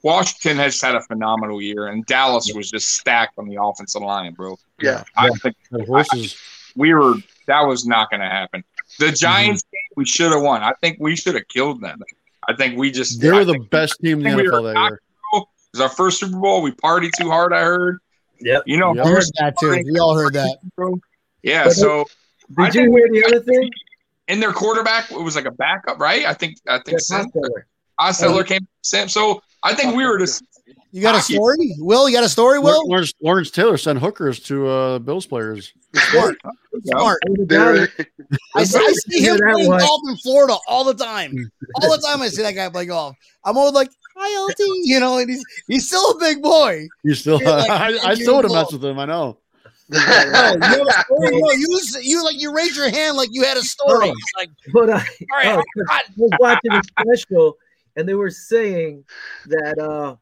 Washington has had a phenomenal year, and Dallas was just stacked on the offensive line, bro. Yeah. I think The horses. we were that was not going to happen. The Mm-hmm. Giants game we should have won. I think we should have killed them. I think we just They I were the think best team in the I think we that year. It was our first Super Bowl. We partied too hard. I heard. Yep. You know, Yep. I heard that too. We all heard that. yeah. But- So I Did you hear the other thing? in their quarterback, it was like a backup, right? I think. I think Jeff Sim, Hostetler. Came. Sim. So I think we were just. You got a story? Will, you got a story, Will? Lawrence, Lawrence Taylor sent hookers to uh, Bills players. Smart. Smart. The They're- guy- I, see- I see him playing golf in Florida all the time. All the time I see that guy play golf. I'm always like, hi, LT. You know, and he's, he's still a big boy. You still, You're like I, I still would have messed with him. I know. No, you a story? No, you, you like you raised your hand like you had a story. Oh. Like, But I, all right, oh, I was watching a special, and they were saying that uh,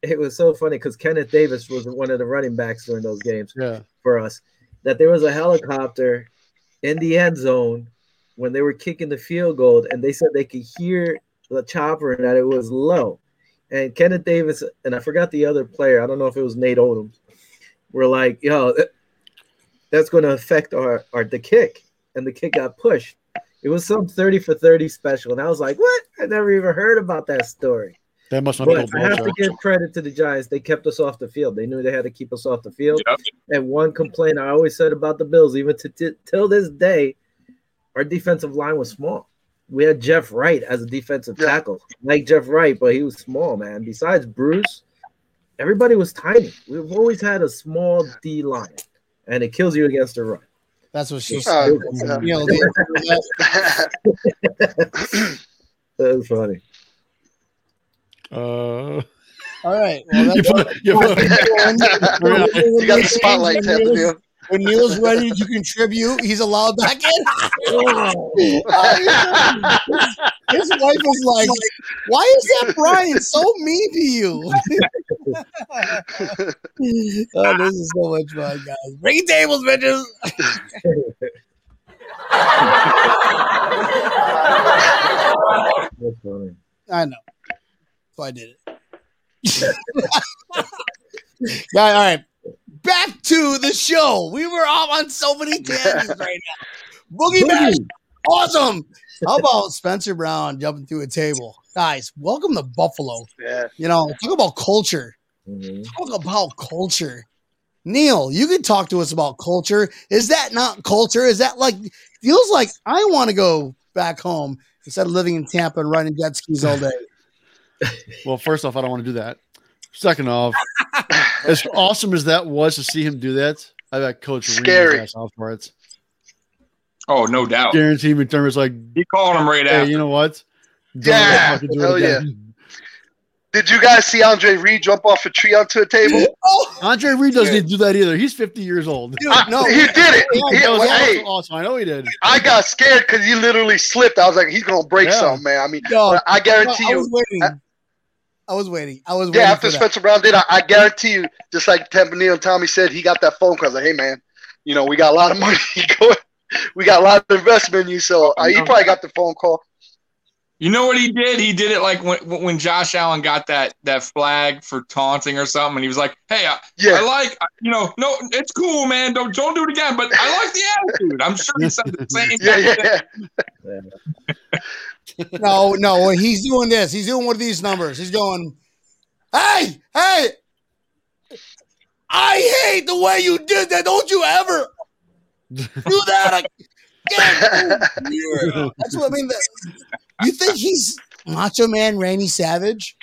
it was so funny because Kenneth Davis was one of the running backs during those games Yeah. for us. That there was a helicopter in the end zone when they were kicking the field goal, and they said they could hear the chopper and that it was low. And Kenneth Davis and I forgot the other player. I don't know if it was Nate Odomes. We're like, yo, that's going to affect our, our the kick, and the kick got pushed. It was some 30 for 30 special. And I was like, what? I never even heard about that story. That must not be But I have to give credit to the Giants. They kept us off the field. They knew they had to keep us off the field. Yep. And one complaint I always said about the Bills, even to, to till this day, our defensive line was small. We had Jeff Wright as a defensive Yeah. tackle, like Jeff Wright, but he was small, man. Besides Bruce, everybody was tiny. We've always had a small D line, and it kills you against the run. that's what she Uh, said. yeah. You know, the- That was funny. Uh, all right. Well, you put, you put, you got the spotlight tap, Neil. When Neil's ready to contribute, he's allowed back in. His wife was like, "Why is that Brian so mean to you?" oh, this is so much fun, guys. Bring tables, bitches. I know. So I did it. yeah, all right. Back to the show. We were off on so many tangents right now. Boogie Bash, awesome. How about Spencer Brown jumping through a table? Guys, welcome to Buffalo. yeah. You know, talk about culture. Mhm. Talk about culture. Neil, you can talk to us about culture. Is that not culture? Is that like feels like I want to go back home instead of living in Tampa and riding jet skis all day? well, first off, I don't want to do that. Second off, as awesome as that was to see him do that, I bet Coach reamed Scary. his ass out for it. Oh, no doubt. Guarantee McDermott's like, He called him right hey, after. you know what? Don't Yeah, do hell again. Did you guys see Andre Reed jump off a tree onto a table? Oh, Andre Reed doesn't need to do that either. He's 50 years old. dude, I- no. he did it. Yeah, He- That was hey, awesome. awesome. I know he did. I got scared because he literally slipped. I was like, he's gonna break Yeah. something, man. I mean, No, but I no, guarantee I you, was waiting. I was waiting. I was waiting. yeah. After for that. Spencer Brown did, I, I guarantee you, just like Tempanil and Tommy said, he got that phone call. Like, hey, man, you know, we got a lot of money going. We got a lot of investment in you, so uh, he probably got the phone call. You know what he did? He did it like when when Josh Allen got that that flag for taunting or something, and he was like, "Hey, I, I like you know, no, it's cool, man. Don't don't do it again." But I like the attitude. I'm sure he said the same. Thing. Yeah, yeah, yeah. No, no, he's doing this. He's doing one of these numbers. He's going, "Hey, hey, I hate the way you did that. Don't you ever do that again." That's what I mean. The, you think he's Macho Man Randy Savage?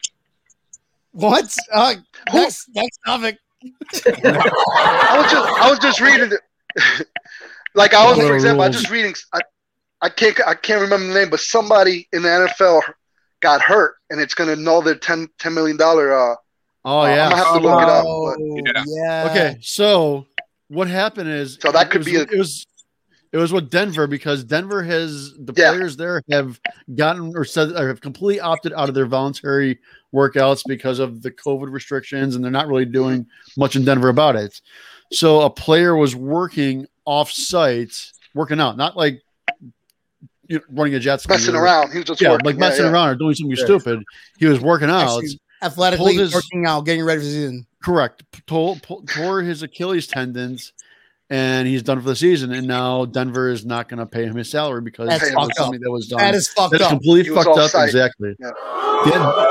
What? Uh, next, next topic. I was just, I was just reading it. like I was, for example, I was just reading. I, I can't, I can't remember the name, but somebody in the NFL got hurt, and it's going to null their 10, $10 million. Uh, Oh, I'm yeah. gonna have to look it up. Oh, But yeah. Okay, so what happened is So that it could was, be a- it was it was with Denver because Denver has the Yeah. players there have gotten or said or have completely opted out of their voluntary workouts because of the COVID restrictions and they're not really doing much in Denver about it. So a player was working off site, working out, not like you know, running a jet ski messing or- around. He was just Yeah, working. like messing yeah. around or doing something Yeah. stupid. He was working out. Actually, athletically his- working out, getting ready for the season. Correct. Tore, tore his Achilles tendons, and he's done for the season. And now Denver is not going to pay him his salary because That's it was fucked something that was done. That is fucked That's up. completely He fucked up. off-site. Exactly. Yeah. Yeah.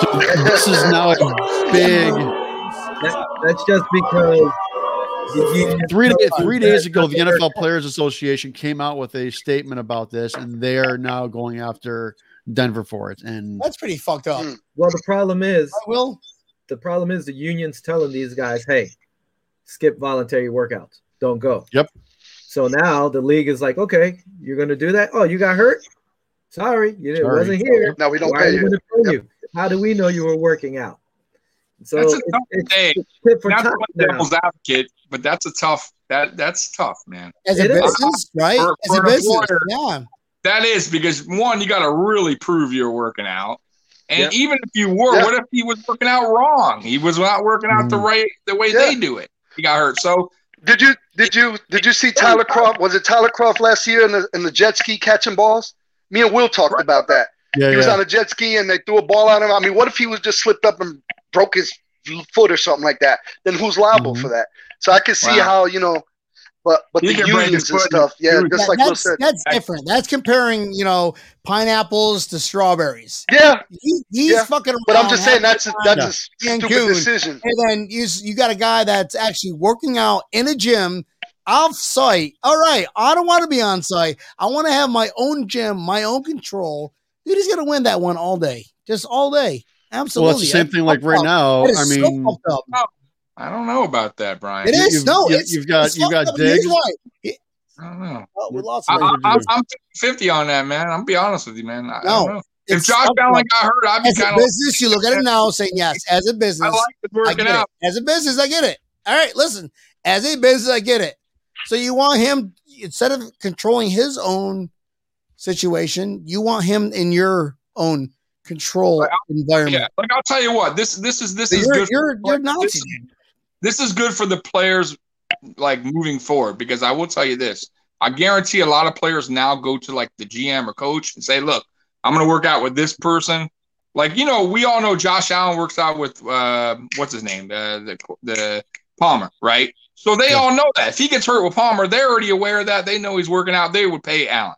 So this is now a big. That, that's just because the union Three, day, three days ago, the NFL Players Association came out with a statement about this, and they are now going after Denver for it. And That's pretty fucked up. Mm. Well, the problem is, Right, Will? the problem is the union's telling these guys, "Hey, skip voluntary workouts. Don't go." Yep. So now the league is like, "Okay, you're going to do that? Oh, you got hurt? Sorry, you Sorry. wasn't here. No, we don't Why pay you. going to pay you? How do we know you were working out?" So That's a it- tough it's, day. it's for Not to tat now. devil's advocate, but that's a tough. That that's tough, man. As a It is. business, right? For- As for a business, employer. yeah. That is because one, you got to really prove you're working out, and Yeah. even if you were, Yeah. what if he was working out wrong? He was not working out the Mm. right the way Yeah. they do it. He got hurt. So Did you did you did you see Tyler Kroft? Was it Tyler Kroft last year in the in the jet ski catching balls? Me and Will talked about that. yeah, He was yeah. on a jet ski and they threw a ball at him. I mean, what if he was just slipped up and broke his foot or something like that? Then who's liable Mhm. for that? So I can see Wow. how you know, but but He the can break unions his and foot. stuff. Yeah, Dude, just That- like Will that's said. that's different. That's comparing, you know, pineapples to strawberries. Yeah, He, he's Yeah, fucking but I'm just saying that's a, that's Yeah. a stupid Cancun. decision. and then you you got a guy that's actually working out in a gym off site. All right, I don't want to be on site. I want to have my own gym, my own control. Dude, he's gonna win that one all day, just all day. Absolutely. Well, it's the same That's thing. Like right up. now, I mean, fucked up. I don't know about that, Brian. It you- is you've- no. you- it's, you've got- it's you've got fucked Diggs. why. It- I don't know. oh, we lost. I, him. I, I'm, I'm 50 on that, man. I'm be honest with you, man. I, I No, don't know. If It's Josh fucked Allen up. got hurt, I'd be as a kind of. business, you look at it now saying yes. As a business, I like it I working get out. it. As a business, I get it. All right, listen. As a business, I get it. So you want him instead of controlling his own situation, you want him in your own control Like, environment. Yeah, like I'll tell you what. This this is this So is you're good. you're you're not. This, this is good for the players, like moving forward. Because I will tell you this: I guarantee a lot of players now go to like the GM or coach and say, "Look, I'm going to work out with this person." Like you know, we all know Josh Allen works out with uh, what's his name, uh, the the Palmer, right? So they Yeah. all know that if he gets hurt with Palmer, they're already aware of that. They know he's working out. They would pay Allen.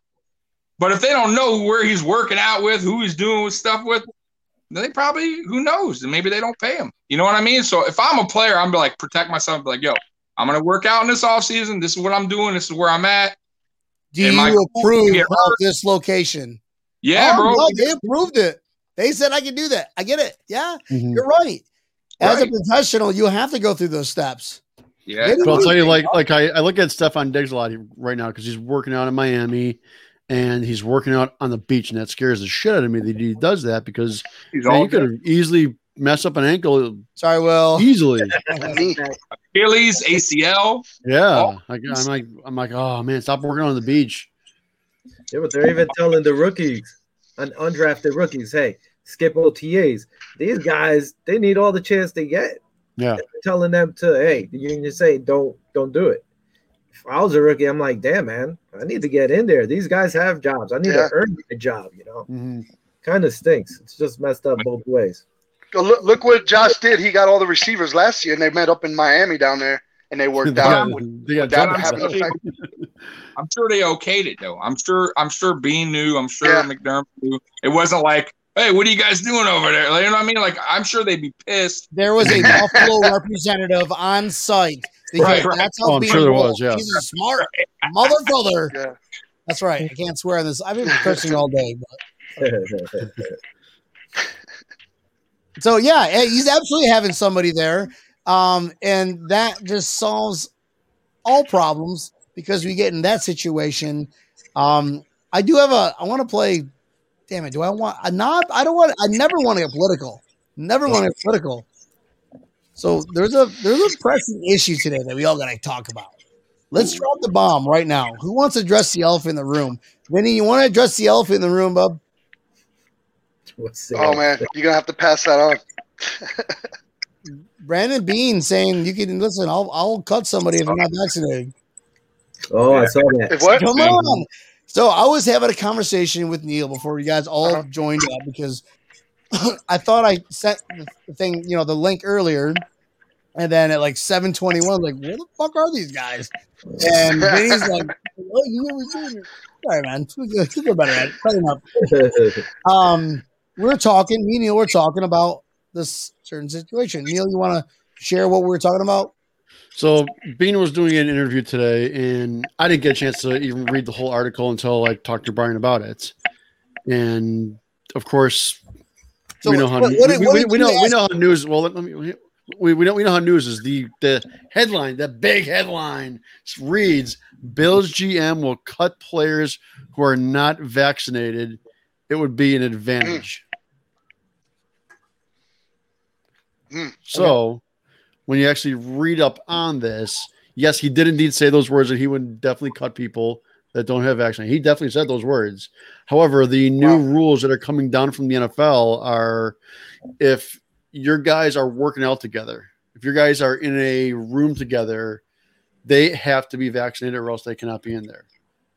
But if they don't know where he's working out with, who he's doing stuff with, they probably who knows? And maybe they don't pay him. You know what I mean? So if I'm a player, I'm be like protect myself, be like, yo, I'm gonna work out in this offseason. This is what I'm doing, this is where I'm at. Do Am you cool approve of this location? Yeah, Oh, bro. no, they approved it. They said I can do that. I get it. Yeah, Mhm. you're right. As a professional, you have to go through those steps. Yeah. But I'll tell you, like, like I, I look at Stefon Diggs a lot right now because he's working out in Miami, and he's working out on the beach, and that scares the shit out of me that he does that because He's man, all you could easily mess up an ankle Sorry, Will. easily. Me. Achilles, ACL. Yeah, Oh. like, I'm like, I'm like, oh man, stop working on the beach. Yeah, but they're even telling the rookies, un- undrafted rookies, hey, skip OTAs. These guys, they need all the chance they get. Yeah, They're telling them to, hey, the union say, don't, don't do it. If I was a rookie, I'm like, damn, man, I need to get in there. These guys have jobs. I need Yeah. to earn a job. You know, Mhm. kind of stinks. It's just messed up both ways. Look, look what Josh did. He got all the receivers last year, and they met up in Miami down there, and they worked out. got- they got That jobs. having an. I'm sure they okayed it though. I'm sure. I'm sure Beane knew. I'm sure Yeah. McDermott knew. It wasn't like, hey, what are you guys doing over there? Like, you know what I mean? Like, I'm sure they'd be pissed. There was a Buffalo representative on site because Right, right. that's how Oh, I'm sure there was, yeah. He's a smart motherfucker. Yeah. That's right. I can't swear on this. I've been cursing all day. But. So yeah, eh, he's absolutely having somebody there, um, and that just solves all problems because we get in that situation. Um, I do have a. I want to play. Damn it! Do I want a knob? I don't want. I never want to get political. Never want to get political. So there's a there's a pressing issue today that we all got to talk about. Let's drop the bomb right now. Who wants to address the elephant in the room? Vinny, you want to address the elephant in the room, bub? What's Oh man, you're gonna have to pass that on. Brandon Beane saying you can listen. I'll I'll cut somebody if I'm not vaccinated. Oh, I saw that. If what? Come on. So I was having a conversation with Neil before you guys all Uh-huh. joined up because I thought I sent the thing, you know, the link earlier, and then at like 7:21, like where the fuck are these guys? And Vinny's like, "Oh, you know what we're doing?" Sorry, man. We'll feel better at it. Probably not. Um, we're talking. Me and Neil were talking about this certain situation. Neil, you want to share what we were talking about? So Beane was doing an interview today, and I didn't get a chance to even read the whole article until I talked to Brian about it. And of course, So we know how what- what did- we, what we, we you know we know how news. Well, let me. We, we know we know how news is. The the headline, the big headline reads: Bills GM will cut players who are not vaccinated. It would be an advantage. Hmm. So, when you actually read up on this, yes, he did indeed say those words that he would definitely cut people that don't have vaccine. He definitely said those words. However, the new Wow. rules that are coming down from the NFL are if your guys are working out together, if your guys are in a room together, they have to be vaccinated or else they cannot be in there.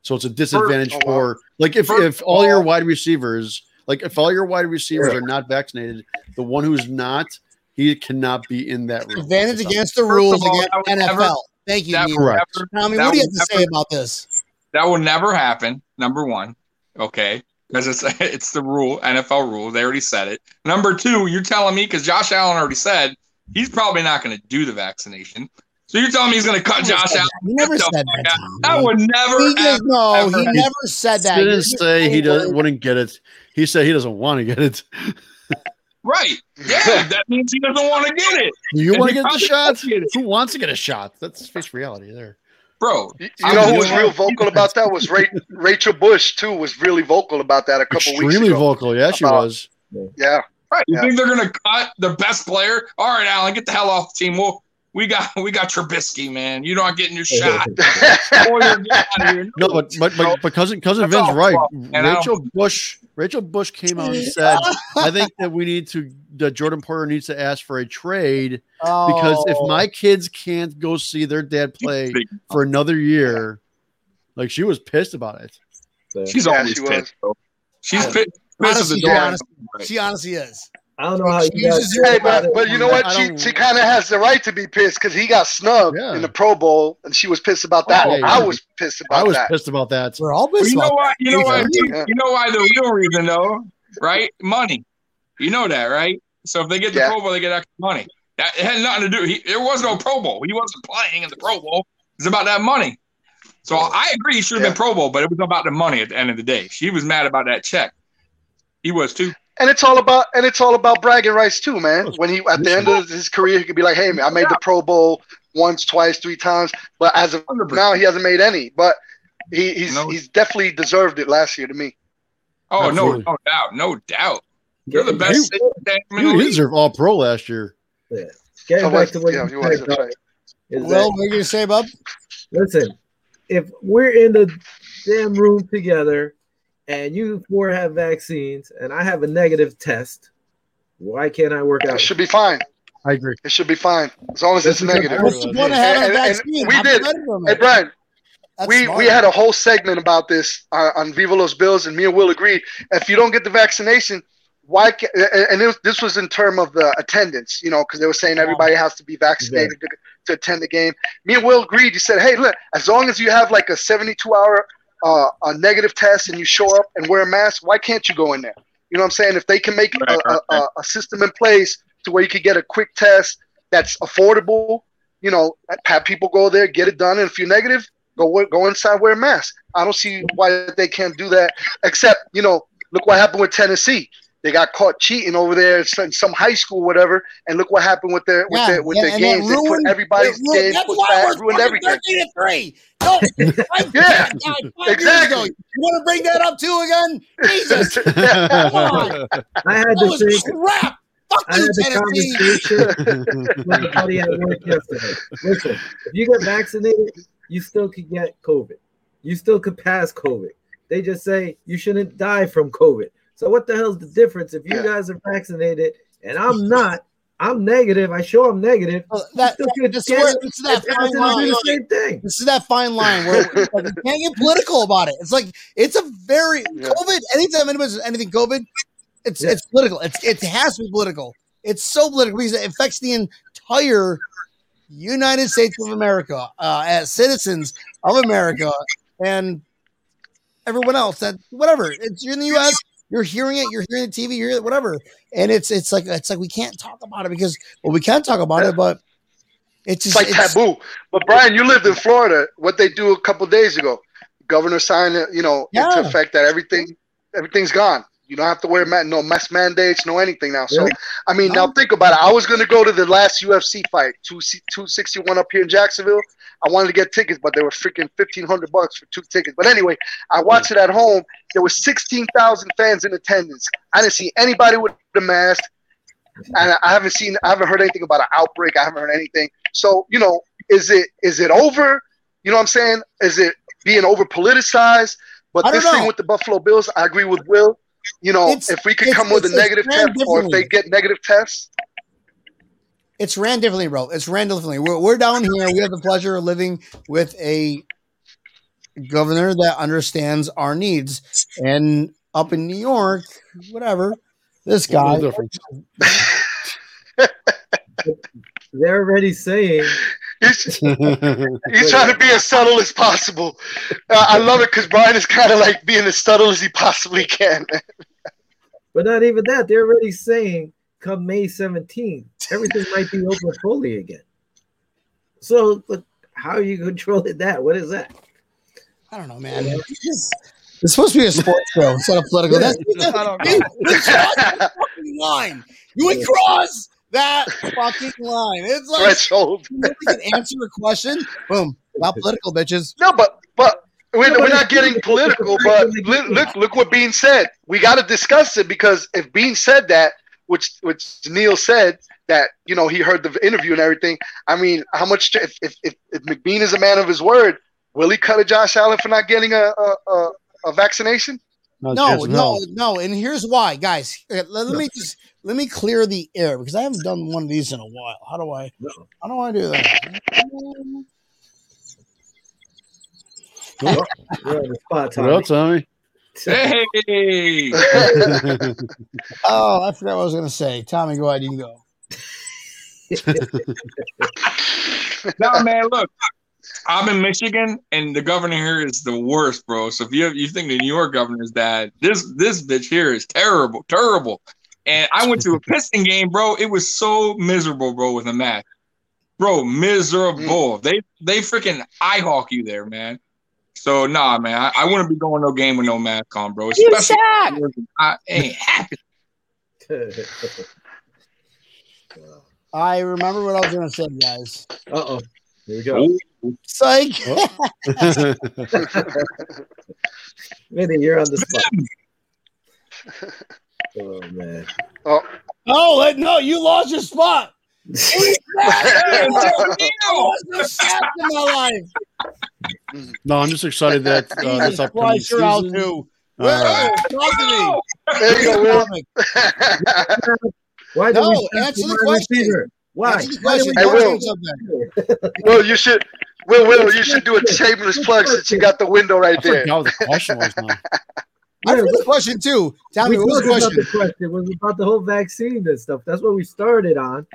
So it's a disadvantage wow. for like if, First if all your wide receivers, like if all your wide receivers are not vaccinated, the one who's not, he cannot be in that room. Advantage against the rules all, against NFL. never- Thank you, That Neil. will Correct. never- Tommy, that what do you have to say about this? That will never happen. Number one, okay, because it's it's the rule, NFL rule. They already said it. Number two, you're telling me because Josh Allen already said he's probably not going to do the vaccination. So you're telling me he's going to cut Josh Allen? He never said fuck that. out. Tommy. That would never. He just ever, no. ever He happen. never said that. He didn't You're say he does, words. wouldn't get it. He said he doesn't want to get it. Right? Yeah, that means he doesn't want to get it, Do you want to get the probably shot? get. Who wants to get a shot? That's face reality there. Bro. You, you know who was real vocal about that was Ra- Rachel Bush too. Was really vocal about that a couple weeks Extremely vocal. Yeah, she About- was. Yeah, Right? You Yeah. think they're going to cut the best player? All right, Allen, get the hell off the team. Well, we got we got Trubisky, man. You're not getting your shot. Or you're getting out of here. No, but but but, but cousin cousin That's Vin's all right. fluff, and I don't- Rachel Bush Rachel Bush came out and said, "I think that we need to that Jordan Poyer needs to ask for a trade because if Oh. my kids can't go see their dad play for another year, like she was pissed about it." She's Yeah, always she pissed. Bro. She's pissed, pissed at Honestly, door. honestly, she honestly is. I don't know how She you guys uses Hey, but it. but you know what? She she kind of has the right to be pissed because he got snubbed Yeah. in the Pro Bowl, and she was pissed about that. Oh, yeah, I yeah. was pissed about that. I was that. pissed about that. We're all Well, pissed you know about why? You know why? Yeah. You know why? The real reason, though, right? Money. You know that, right? So if they get the Yeah. Pro Bowl, they get extra money. That it had nothing to do. He, there was no Pro Bowl. He wasn't playing in the Pro Bowl. It's about that money. So I agree, he should have Yeah. been Pro Bowl, but it was about the money at the end of the day. She was mad about that check. He was too. And it's all about and it's all about bragging rights too, man. When he at the end of his career, he could be like, "Hey, man, I made the Pro Bowl once, twice, three times," but as of 100%. now, he hasn't made any. But He, he's No. he's definitely deserved it last year to me. Oh no, Absolutely. no doubt, no doubt. You're the best. You- safety You deserve all pro last year. Getting Oh, back what- to what yeah, you said, right. well, that, what are you gonna say, Bub? listen, if we're in the damn room together and you four have vaccines and I have a negative test, why can't I work out? It out? should be fine. I agree. It should be fine as long as it's That's a negative. What's the point of having And- a and vaccine? we I'm did. Hey. Brian, That's we smart. we had a whole segment about this uh, on Viva Los Bills, and me and Will agreed. If you don't get the vaccination, why? Ca- and and it this was in term of the attendance, you know, because they were saying everybody has to be vaccinated to, to attend the game. Me and Will agreed. You said, "Hey, look, as long as you have like a 72 hour uh, a negative test and you show up and wear a mask, why can't you go in there? You know what I'm saying? If they can make a, a, a, a system in place to where you could get a quick test that's affordable, you know, have people go there, get it done, and if you're negative, go go inside, wear a mask. I don't see why they can't do that. Except, you know, look what happened with Tennessee. They got caught cheating over there in some, some high school, whatever, and look what happened with their with Yeah, their with yeah, their and that games. They put ruined- everybody's It ruined- games That's why back, we're ruined everything. 13 to three. No, I Yeah, can't five years exactly. ago. You want to bring that up too again? Jesus, on. I had that the was same crap. Fuck I you, had the Tennessee. conversation with a buddy at work yesterday. Listen, if you get vaccinated, you still could get COVID. You still could pass COVID. They just say you shouldn't die from COVID. So what the hell's the difference if you Yeah. guys are vaccinated and I'm not? I'm negative. I show I'm negative. Well, That, Still could this, is get where, this is that fine line. the same thing. This is that fine line where like, you can't get political about it. It's like it's a very Yeah. COVID. Anytime anybody's anything COVID, it's Yeah. it's political. It's it has to be political. It's so political because it affects the entire United States of America uh, as citizens of America and everyone else. That whatever. It's you're in the U.S. You're hearing it. You're hearing the TV. You're hearing it, whatever. And it's it's like it's like we can't talk about it because well we can talk about it, but it's It's just like taboo. But Brian, you lived in Florida. What they do a couple days ago, governor signed it, you know, into Yeah. effect that everything everything's gone. You don't have to wear ma- no mask mandates, no anything now. So Yeah. I mean, now think about it. I was going to go to the last UFC fight, two two sixty one up here in Jacksonville. I wanted to get tickets, but they were freaking fifteen hundred bucks for two tickets. But anyway, I watched it at home. There sixteen thousand fans in attendance. I didn't see anybody with a mask, and I haven't seen, I haven't heard anything about an outbreak. I haven't heard anything. So you know, is it is it over? You know what I'm saying? Is it being over politicized? But this thing with the Buffalo Bills, I agree with Will. You know, It's- if we could come with a it's- it's negative test, or if they get negative tests, It's ran differently, bro. It's ran differently. We're, we're down here. We have the pleasure of living with a governor that understands our needs. And up in New York, whatever, this guy. No. They're already saying he's, he's trying to be as subtle as possible. Uh, I love it because Brian is kind of like being as subtle as he possibly can. But not even that. They're already saying come May 17th, everything might be open fully again. So look, how are you controlling that? What is that? I don't know, man. It's supposed to be a sports show instead of political. That's, I don't you, you crossed the fucking line. You would cross that fucking line. It's like Threshold. you can answer a question. Boom. Not political, bitches. No, but but we're, we're not getting political. But look, look, look what Beane said. We got to discuss it because if Beane said that, which which Neil said that you know he heard the interview and everything. I mean, how much if if if, if McBean is a man of his word, will he cut a Josh Allen for not getting a a, a, a vaccination? Not No, no, no. And here's why, guys. Let, let me just let me clear the air because I haven't done one of these in a while. How do I? How do I do that? You're on the spot, What Tommy. else, Tommy? Hey, Oh, I forgot what I was going to say. Tommy, go ahead. You can go. no man, look. I'm in Michigan, and the governor here is the worst, bro. So if you you think the New York governor is bad, this this bitch here is terrible, terrible. And I went to a Piston game, bro. It was so miserable, bro, with a mask, bro, miserable. They they freaking eye hawk you there, man. So nah, man, I, I wouldn't be going no game with no mask on, bro. Especially I ain't happy. I remember what I was going to say, guys. Uh oh. Here we go. Psych. Vinny, you're on the spot. Oh man. Oh, Oh, no, you lost your spot. No stats in my life. no, I'm just excited that uh, this Jesus upcoming Christ, you're out too. All right. Will, talk to me. there you go, Will. Why No, we answer the wide question. Receiver? Why? Answer Why do we Hey, Will. to something. Will, you should, Will, Will, you should do a shameless plug since you got the window I right there. forgot what the question was now. I forgot the question too. Tell me, we what was the question? the question. It was about the whole vaccine and stuff. That's what we started on.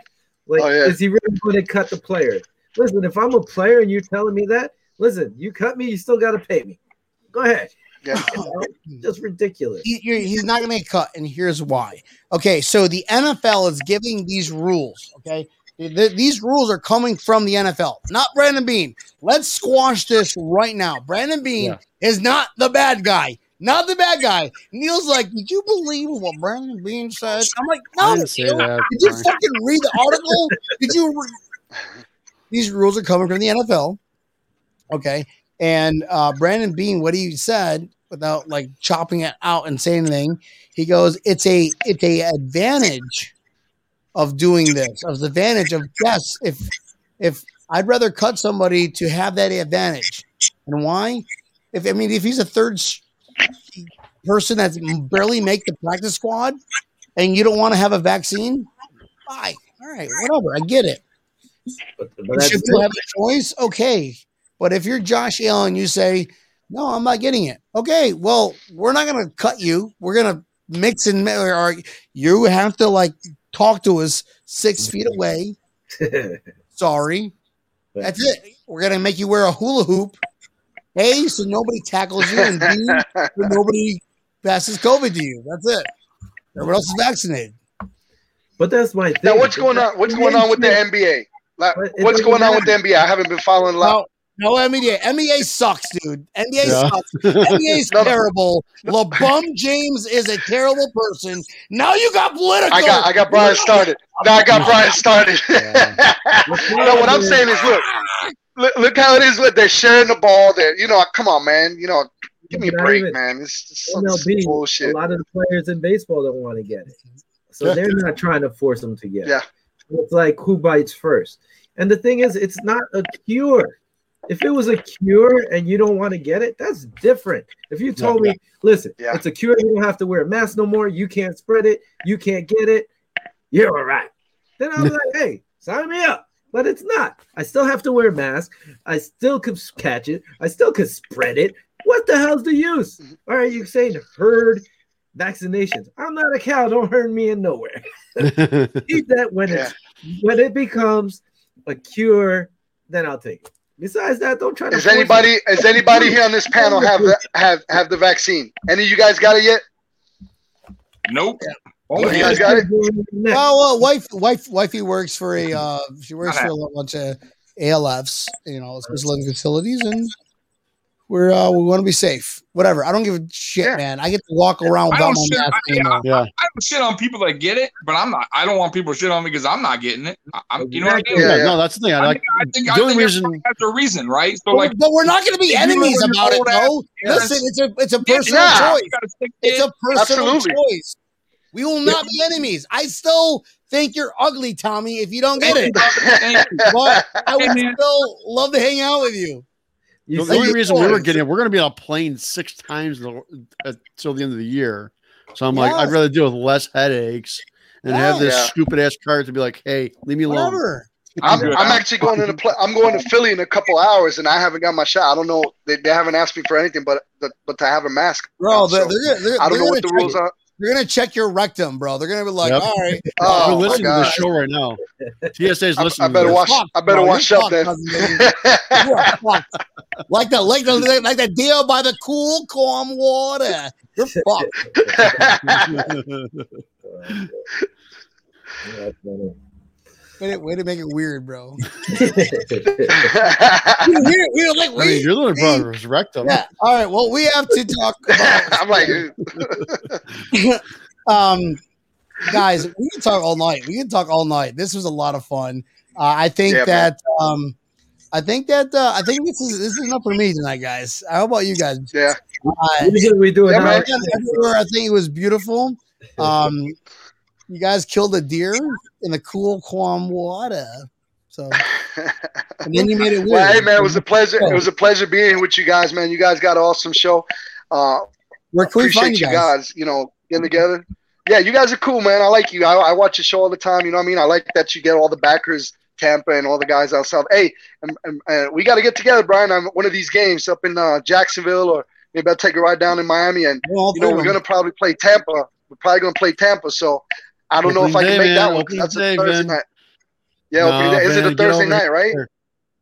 Like, Oh, yeah. is he really going to cut the player? Listen, if I'm a player and you're telling me that, listen, you cut me, you still got to pay me. Go ahead. Yeah. Just ridiculous. He- you're- he's not going to get cut, and here's why. Okay, so the NFL is giving these rules. Okay, Th- th- these rules are coming from the NFL, not Brandon Beane. Let's squash this right now. Brandon Beane Yeah. is not the bad guy. Not the bad guy. Neil's like, did you believe what Brandon Beane said? I'm like, no. didn't Neil. that. Did you fucking read the article? Did you? Re- These rules are coming from the NFL. Okay. And uh, Brandon Beane, what he said without like chopping it out and saying anything, he goes, "It's a it's a advantage of doing this. Of the advantage of yes, if if I'd rather cut somebody to have that advantage, and why? If I mean, if he's a third person that's barely make the practice squad, and you don't want to have a vaccine, bye. all right, whatever, I get it. But, but Should you have a choice? Okay. But if you're Josh Allen, you say, no, I'm not getting it. Okay. Well, we're not going to cut you. We're going to mix and ma- or you have to like talk to us six feet away. Sorry. That's it. We're going to make you wear a hula hoop. A, so nobody tackles you, and B, so nobody passes COVID to you. That's it. Everyone else is vaccinated. but that's my thing. Now, what's going on? What's going on with the NBA? Like, what's going on with the NBA? I haven't been following a lot. No, no NBA. NBA sucks, dude. NBA Yeah. sucks. NBA's No, no. terrible. LeBum James is a terrible person. Now you got political. I got, I got Brian started. Now I got Brian started. no, what I'm saying is, look, look, look how it is. Look, they're sharing the ball. They're, you know, come on, man. You know, give me a break, even- man. It's, it's some MLB, bullshit. a lot of the players in baseball don't want to get it. So Yeah. they're not trying to force them to get it. Yeah. it. It's like who bites first. And the thing is, it's not a cure. If it was a cure and you don't want to get it, that's different. If you told me, listen, Yeah. it's a cure, you don't have to wear a mask no more, you can't spread it, you can't get it, you're all right. Then I'm like, hey, sign me up. But it's not. I still have to wear a mask. I still could catch it. I still could spread it. What the hell's the use? All right, you're saying herd vaccinations. I'm not a cow. Don't herd me in nowhere. Keep that when Yeah. it when it becomes a cure, then I'll take it. Besides that, don't try to. Is force it. anybody is anybody here on this panel have the, have have the vaccine? Any of you guys got it yet? Nope. You guys got it? Well, well, wife, wife, wifey works for a. Uh, she works for a bunch of ALFs, you know, assisted living facilities, and we're uh, we want to be safe. Whatever. I don't give a shit, Yeah. man. I get to walk around I without don't my shit- mask I- anymore. yeah. I don't shit on people that get it, but I'm not. I don't want people to shit on me because I'm not getting it. I, I'm, you know what I mean? Yeah, Yeah, no, that's the thing. I I like think, I think, the I only think reason. everybody has a reason, right? So, But, like, but we're not going to be enemies about it, you're though. Listen, it's a it's a personal Yeah. choice. you gotta stick It's a personal Absolutely. choice. We will not be enemies. I still think you're ugly, Tommy, if you don't get it. But I would still love to hang out with you. You The only reason we were getting it, we're going to be on a plane six times until uh, the end of the year. So I'm like, I'd rather deal with less headaches and have this Yeah. stupid ass card to be like, hey, leave me alone. Whatever. I'm. I'm actually going to play. I'm going to Philly in a couple hours, and I haven't got my shot. I don't know. They, they haven't asked me for anything, but but, but to have a mask. Bro, So, they're, they're, they're, I don't they're know what the check- rules are. They're gonna check your rectum, bro. They're gonna be like, Yep. all right, We're Oh my listening to the show right now. TSA's I, listening. I better watch. Fuck, I better bro. watch You're up then. fucked, cousin, you are fucked. Like the like the like the deal by the cool calm water. You're fucked. That's funny. Way to, way to make it weird, bro. Yeah. we, we, we, like, I mean, you're the one who brought his rectum. yeah. All right. Well, we have to talk about I'm like, um, guys, we can talk all night. We can talk all night. This was a lot of fun. Uh, I think Yeah, man. that um, I think that uh, I think this is this is enough for me tonight, guys. How about you guys? Yeah. Uh, Usually we do Yeah, now. man. everywhere, I think it was beautiful. Um, you guys killed a deer in the cool, calm water. So, and then you made it weird. Well, hey man, it was a pleasure. It was a pleasure being with you guys, man. You guys got an awesome show. Uh, Where can we appreciate find you you guys? guys. You know, getting together. Yeah, you guys are cool, man. I like you. I, I watch your show all the time. You know what I mean? I like that you get all the backers, Tampa, and all the guys out south. Hey, and, and, and we got to get together, Brian, on one of these games up in uh, Jacksonville, or maybe I'll take a ride down in Miami. And Well, you know, we're gonna probably play Tampa. We're probably gonna play Tampa. So I don't know if I can day, make that one one 'cause Opening that's a Thursday man. night. Yeah, No, opening day. Is it a Thursday night, right? here.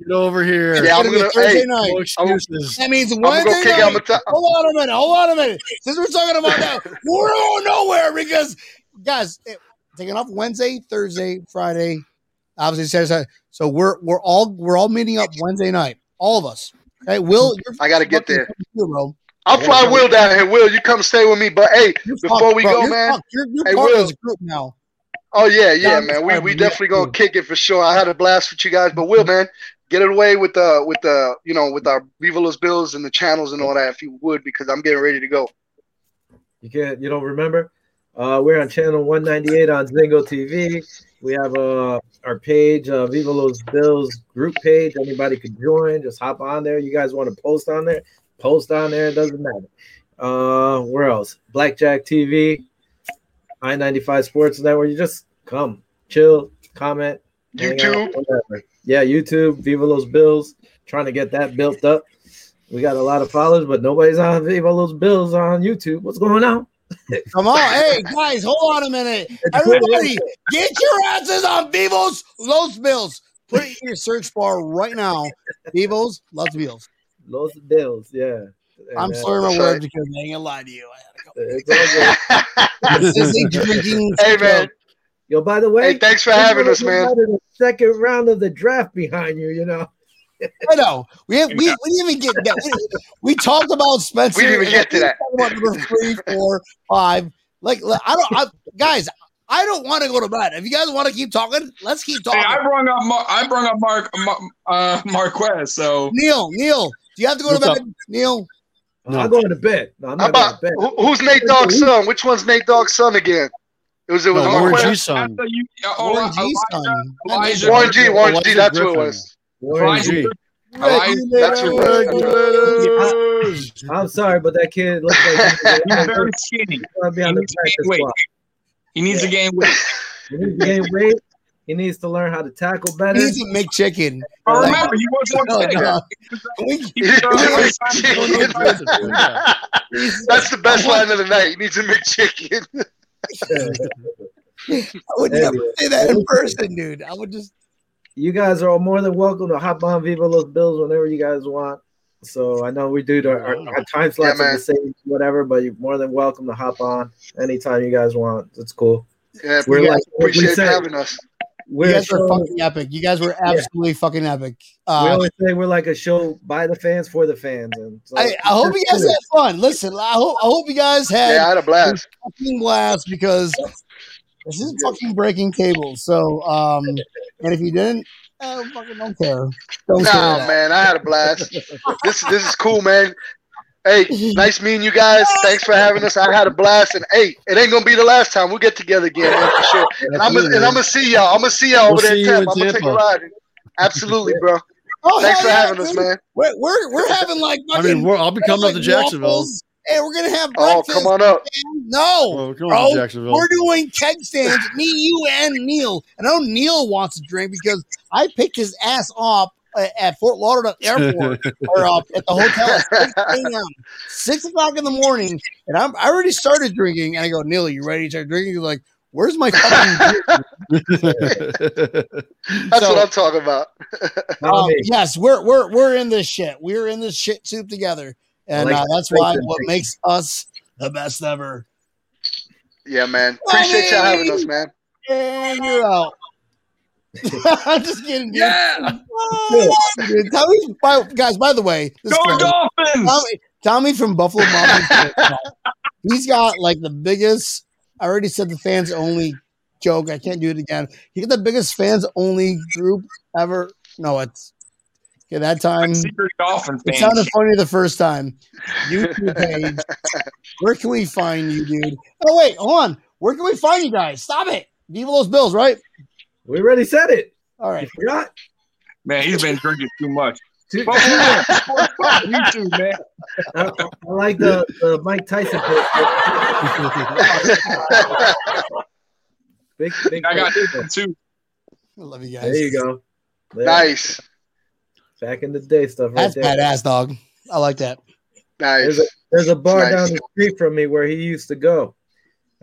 Get over here. Yeah, I'm gonna gonna. Thursday Hey, night. No excuses. That means I'm Wednesday go night. out. T- Hold on a minute. Hold on a minute. Since we're talking about that, we're going nowhere because, guys, it- taking off Wednesday, Thursday, Friday, obviously Saturday. So we're we're all we're all meeting up Wednesday night, all of us. Okay, Will, you're I gotta get there. coming too, bro. I'll fly Will down here. Will, you come stay with me? But hey, You're Before fucked, we bro. go, You're man. fucked. You're, you're Hey, part of Will. this group now. Oh yeah, yeah, Down man. We we definitely gonna kick it for sure. I had a blast with you guys, but Will, man, get it away with the with the you know with our Viva Los Bills and the channels and all that, if you would, because I'm getting ready to go. You can't. You don't remember? Uh, we're on channel 198 on Zingo TV. We have uh, our page, uh, Viva Los Bills group page. Anybody could join. Just hop on there. You guys want to post on there? Post on there. It doesn't matter. Uh, where else? Blackjack TV, I 95 Sports Network. You just come, chill, comment, hang out, YouTube. whatever. Yeah, YouTube, Viva Los Bills. Trying to get that built up. We got a lot of followers, but nobody's on Viva Los Bills on YouTube. What's going on? Come on, hey guys, hold on a minute. Everybody, get your asses on Vivos Los Bills. Put it in your search bar right now. Vivos Los Bills. Los Bills, yeah. I'm And, uh, slurring my That's words because I ain't gonna lie to you. It's all. This is a drinking. hey man, Yo, by the way, hey, thanks for having us, man. The second round of the draft behind you, you know. I know. We have, we, we didn't even get that. We, we talked about Spencer. We didn't even get to that. talked About number three, four, five. Like like, I don't, I, guys. I don't want to go to bed. If you guys want to keep talking, let's keep talking. Hey, I brought up Mar- I brought up Mark Mar- uh, Marquez. So Neil, Neil, do you have to go to What's bed? Neil, No. I'm going to bed. No, I'm How not going about to bed. who, who's Nate Dogg's son? Which one's Nate Dogg's son again? It was it was No, Warren G. after son. you, Warren Eli- G. son. Warren G. Warren G. That's what it was. Warren Warren Elijah- G. Elijah- That's what I'm sorry, but that kid looks like he's He's very skinny. He needs to gain weight. He needs to gain weight. He needs to gain weight. He needs to learn how to tackle better. He's a McChicken. But remember, he wasn't oh, No, a no. We- He was a- That's the best line of the night. He needs a McChicken. I would never say that in person, dude. I would just. you guys are more than welcome to hop on Viva Los Bills whenever you guys want. So I know we do the, our, our time slots Yeah, are the same, whatever, but you're more than welcome to hop on anytime you guys want. It's cool. Yeah, We're we like- we appreciate said- having us. We're You guys were fucking epic. You guys were absolutely fucking epic. we Uh, always say we're like a show by the fans for the fans. And so I, I hope you guys had fun. Listen, I hope I hope you guys had Yeah, I had a blast. fucking blast because this is fucking breaking tables. So, um, and if you didn't, I fucking don't care. Don't care. Nah, man, I had a blast. This this is cool, man. Hey, nice meeting you guys. Thanks for having us. I had a blast, and hey, it ain't gonna be the last time. We'll get together again, man, for sure. And I'm gonna, and I'm gonna see y'all. I'm gonna see y'all We'll over there see in you in Tampa. I'm gonna take a ride. Absolutely, bro. Oh, Thanks for yeah, having us, man. We're, we're we're having like I mean, we're, I'll be coming up to Jacksonville. waffles. Hey, we're gonna have oh, breakfast. Oh, come on up. No, Oh, come bro, on to Jacksonville. we're doing keg stands. me, you, and Neil. And I know Neil wants to drink because I picked his ass up at Fort Lauderdale Airport or uh, at the hotel at 6 a.m. Six o'clock in the morning, and I'm I already started drinking. And I go, Neil, you ready to start drinking? He's like, Where's my fucking beer? That's So- what I'm talking about. Um, yes, we're we're we're in this shit. We're in this shit soup together, and like uh, that's why what thing. makes us the best ever. Yeah, man. Appreciate y'all having us, man. And you're out. I'm just kidding, dude. Yeah, Dude, Tommy, by, guys, by the way, this go guy- Dolphins! Tommy, Tommy from Buffalo Mom. he's got like the biggest. I already said the fans only joke. I can't do it again. He got the biggest fans only group ever. No, it's Okay, that time Secret Dolphin it sounded funny the first time. YouTube page. Where can we find you, dude? Oh wait, hold on. Where can we find you guys? Stop it. Viva those bills, right? We already said it. All right. You forgot. Man, he's been drinking too much. Two- But hold man. I, I like the, the Mike Tyson. big, big. I got this one too. I love you guys. There you go. There. nice, Back in the day stuff right That's there. badass, dog. I like that. nice. There's a, there's a bar Nice. down the street from me where he used to go.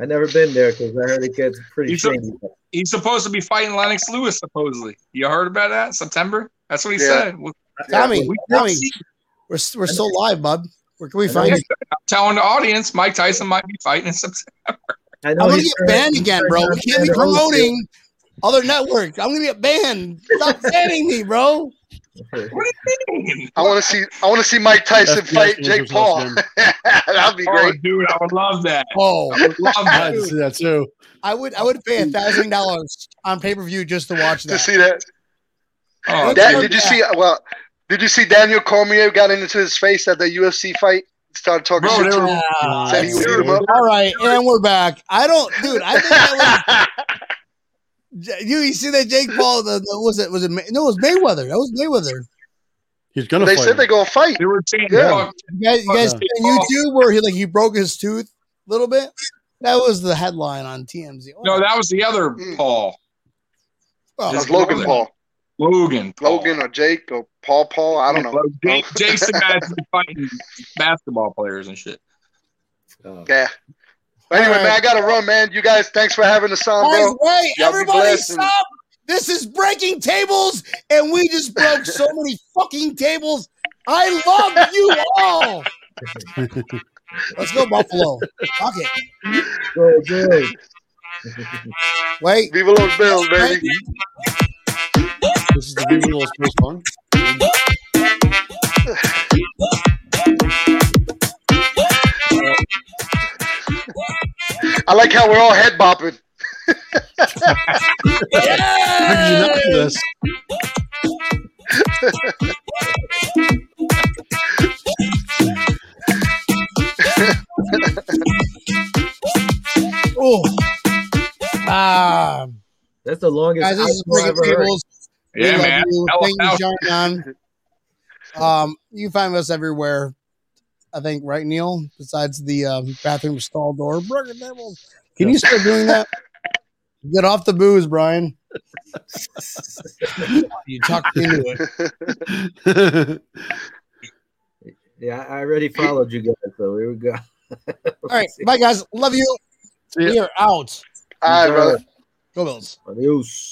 I never been there because I heard it gets pretty He's a- shady. He's supposed to be fighting Lennox Lewis, supposedly. You heard about that? September? That's what he Yeah. said. Well, Tommy, we Tommy, see- we're, we're still live, bud. Where can we find you? I'm telling the audience Mike Tyson might be fighting in September. I I'm gonna he's get banned again, bro. We can't be promoting other networks. I'm gonna get banned. Stop banning me, bro. What do you mean? I want to see. I want to see Mike Tyson FBI fight Jake Paul. That'd be Oh, great. dude, I would love that. Oh, I would love that. to see that too. I would I would pay a thousand dollars on pay per view just to watch that. To that. see that. Oh, Dan, dude. did you see? Well, did you see Daniel Cormier got into his face at the UFC fight? Started talking Bro, shit to him. Said he would him up. all right, and we're back. I don't, dude. I think that was you. You see that Jake Paul? The, the was it was it May- no? It was Mayweather. That was Mayweather. He's gonna they fight. said him. they're gonna fight. They were saying, Yeah. fuck, You guys, you guys Yeah. on YouTube where he like he broke his tooth a little bit. That was the headline on TMZ. no, that was the other Mm. Paul. Oh, That's Logan brother. Paul, Logan. Paul. Logan or Jake or Paul Paul. I don't know. Well, Jason Madsen fighting basketball players and shit. Oh. Yeah. But anyway, right. man, I gotta run, man. You guys, thanks for having us on, bro. wait, Y'all everybody stop! This is breaking tables, and we just broke so many fucking tables. I love you all. Let's go, Buffalo. Fuck it. Good. Wait. Viva los Bills, baby. This is the Viva Los Bills song. I like how we're all head bopping. How did you not do this? Oh. Ah, That's the longest guys, this is outro I've breaking ever heard. tables. We Yeah, love man. you. Thank you. John. John. Um, you find us everywhere. I think, right, Neil? Besides the um, bathroom stall door. Breaking tables. Can you start doing that? Get off the booze, Brian. you tucked into it. Yeah, I already followed you guys, so here we go. All right, bye, guys. Love you. See ya. We are out. All right, brother. Go Bills. Adios.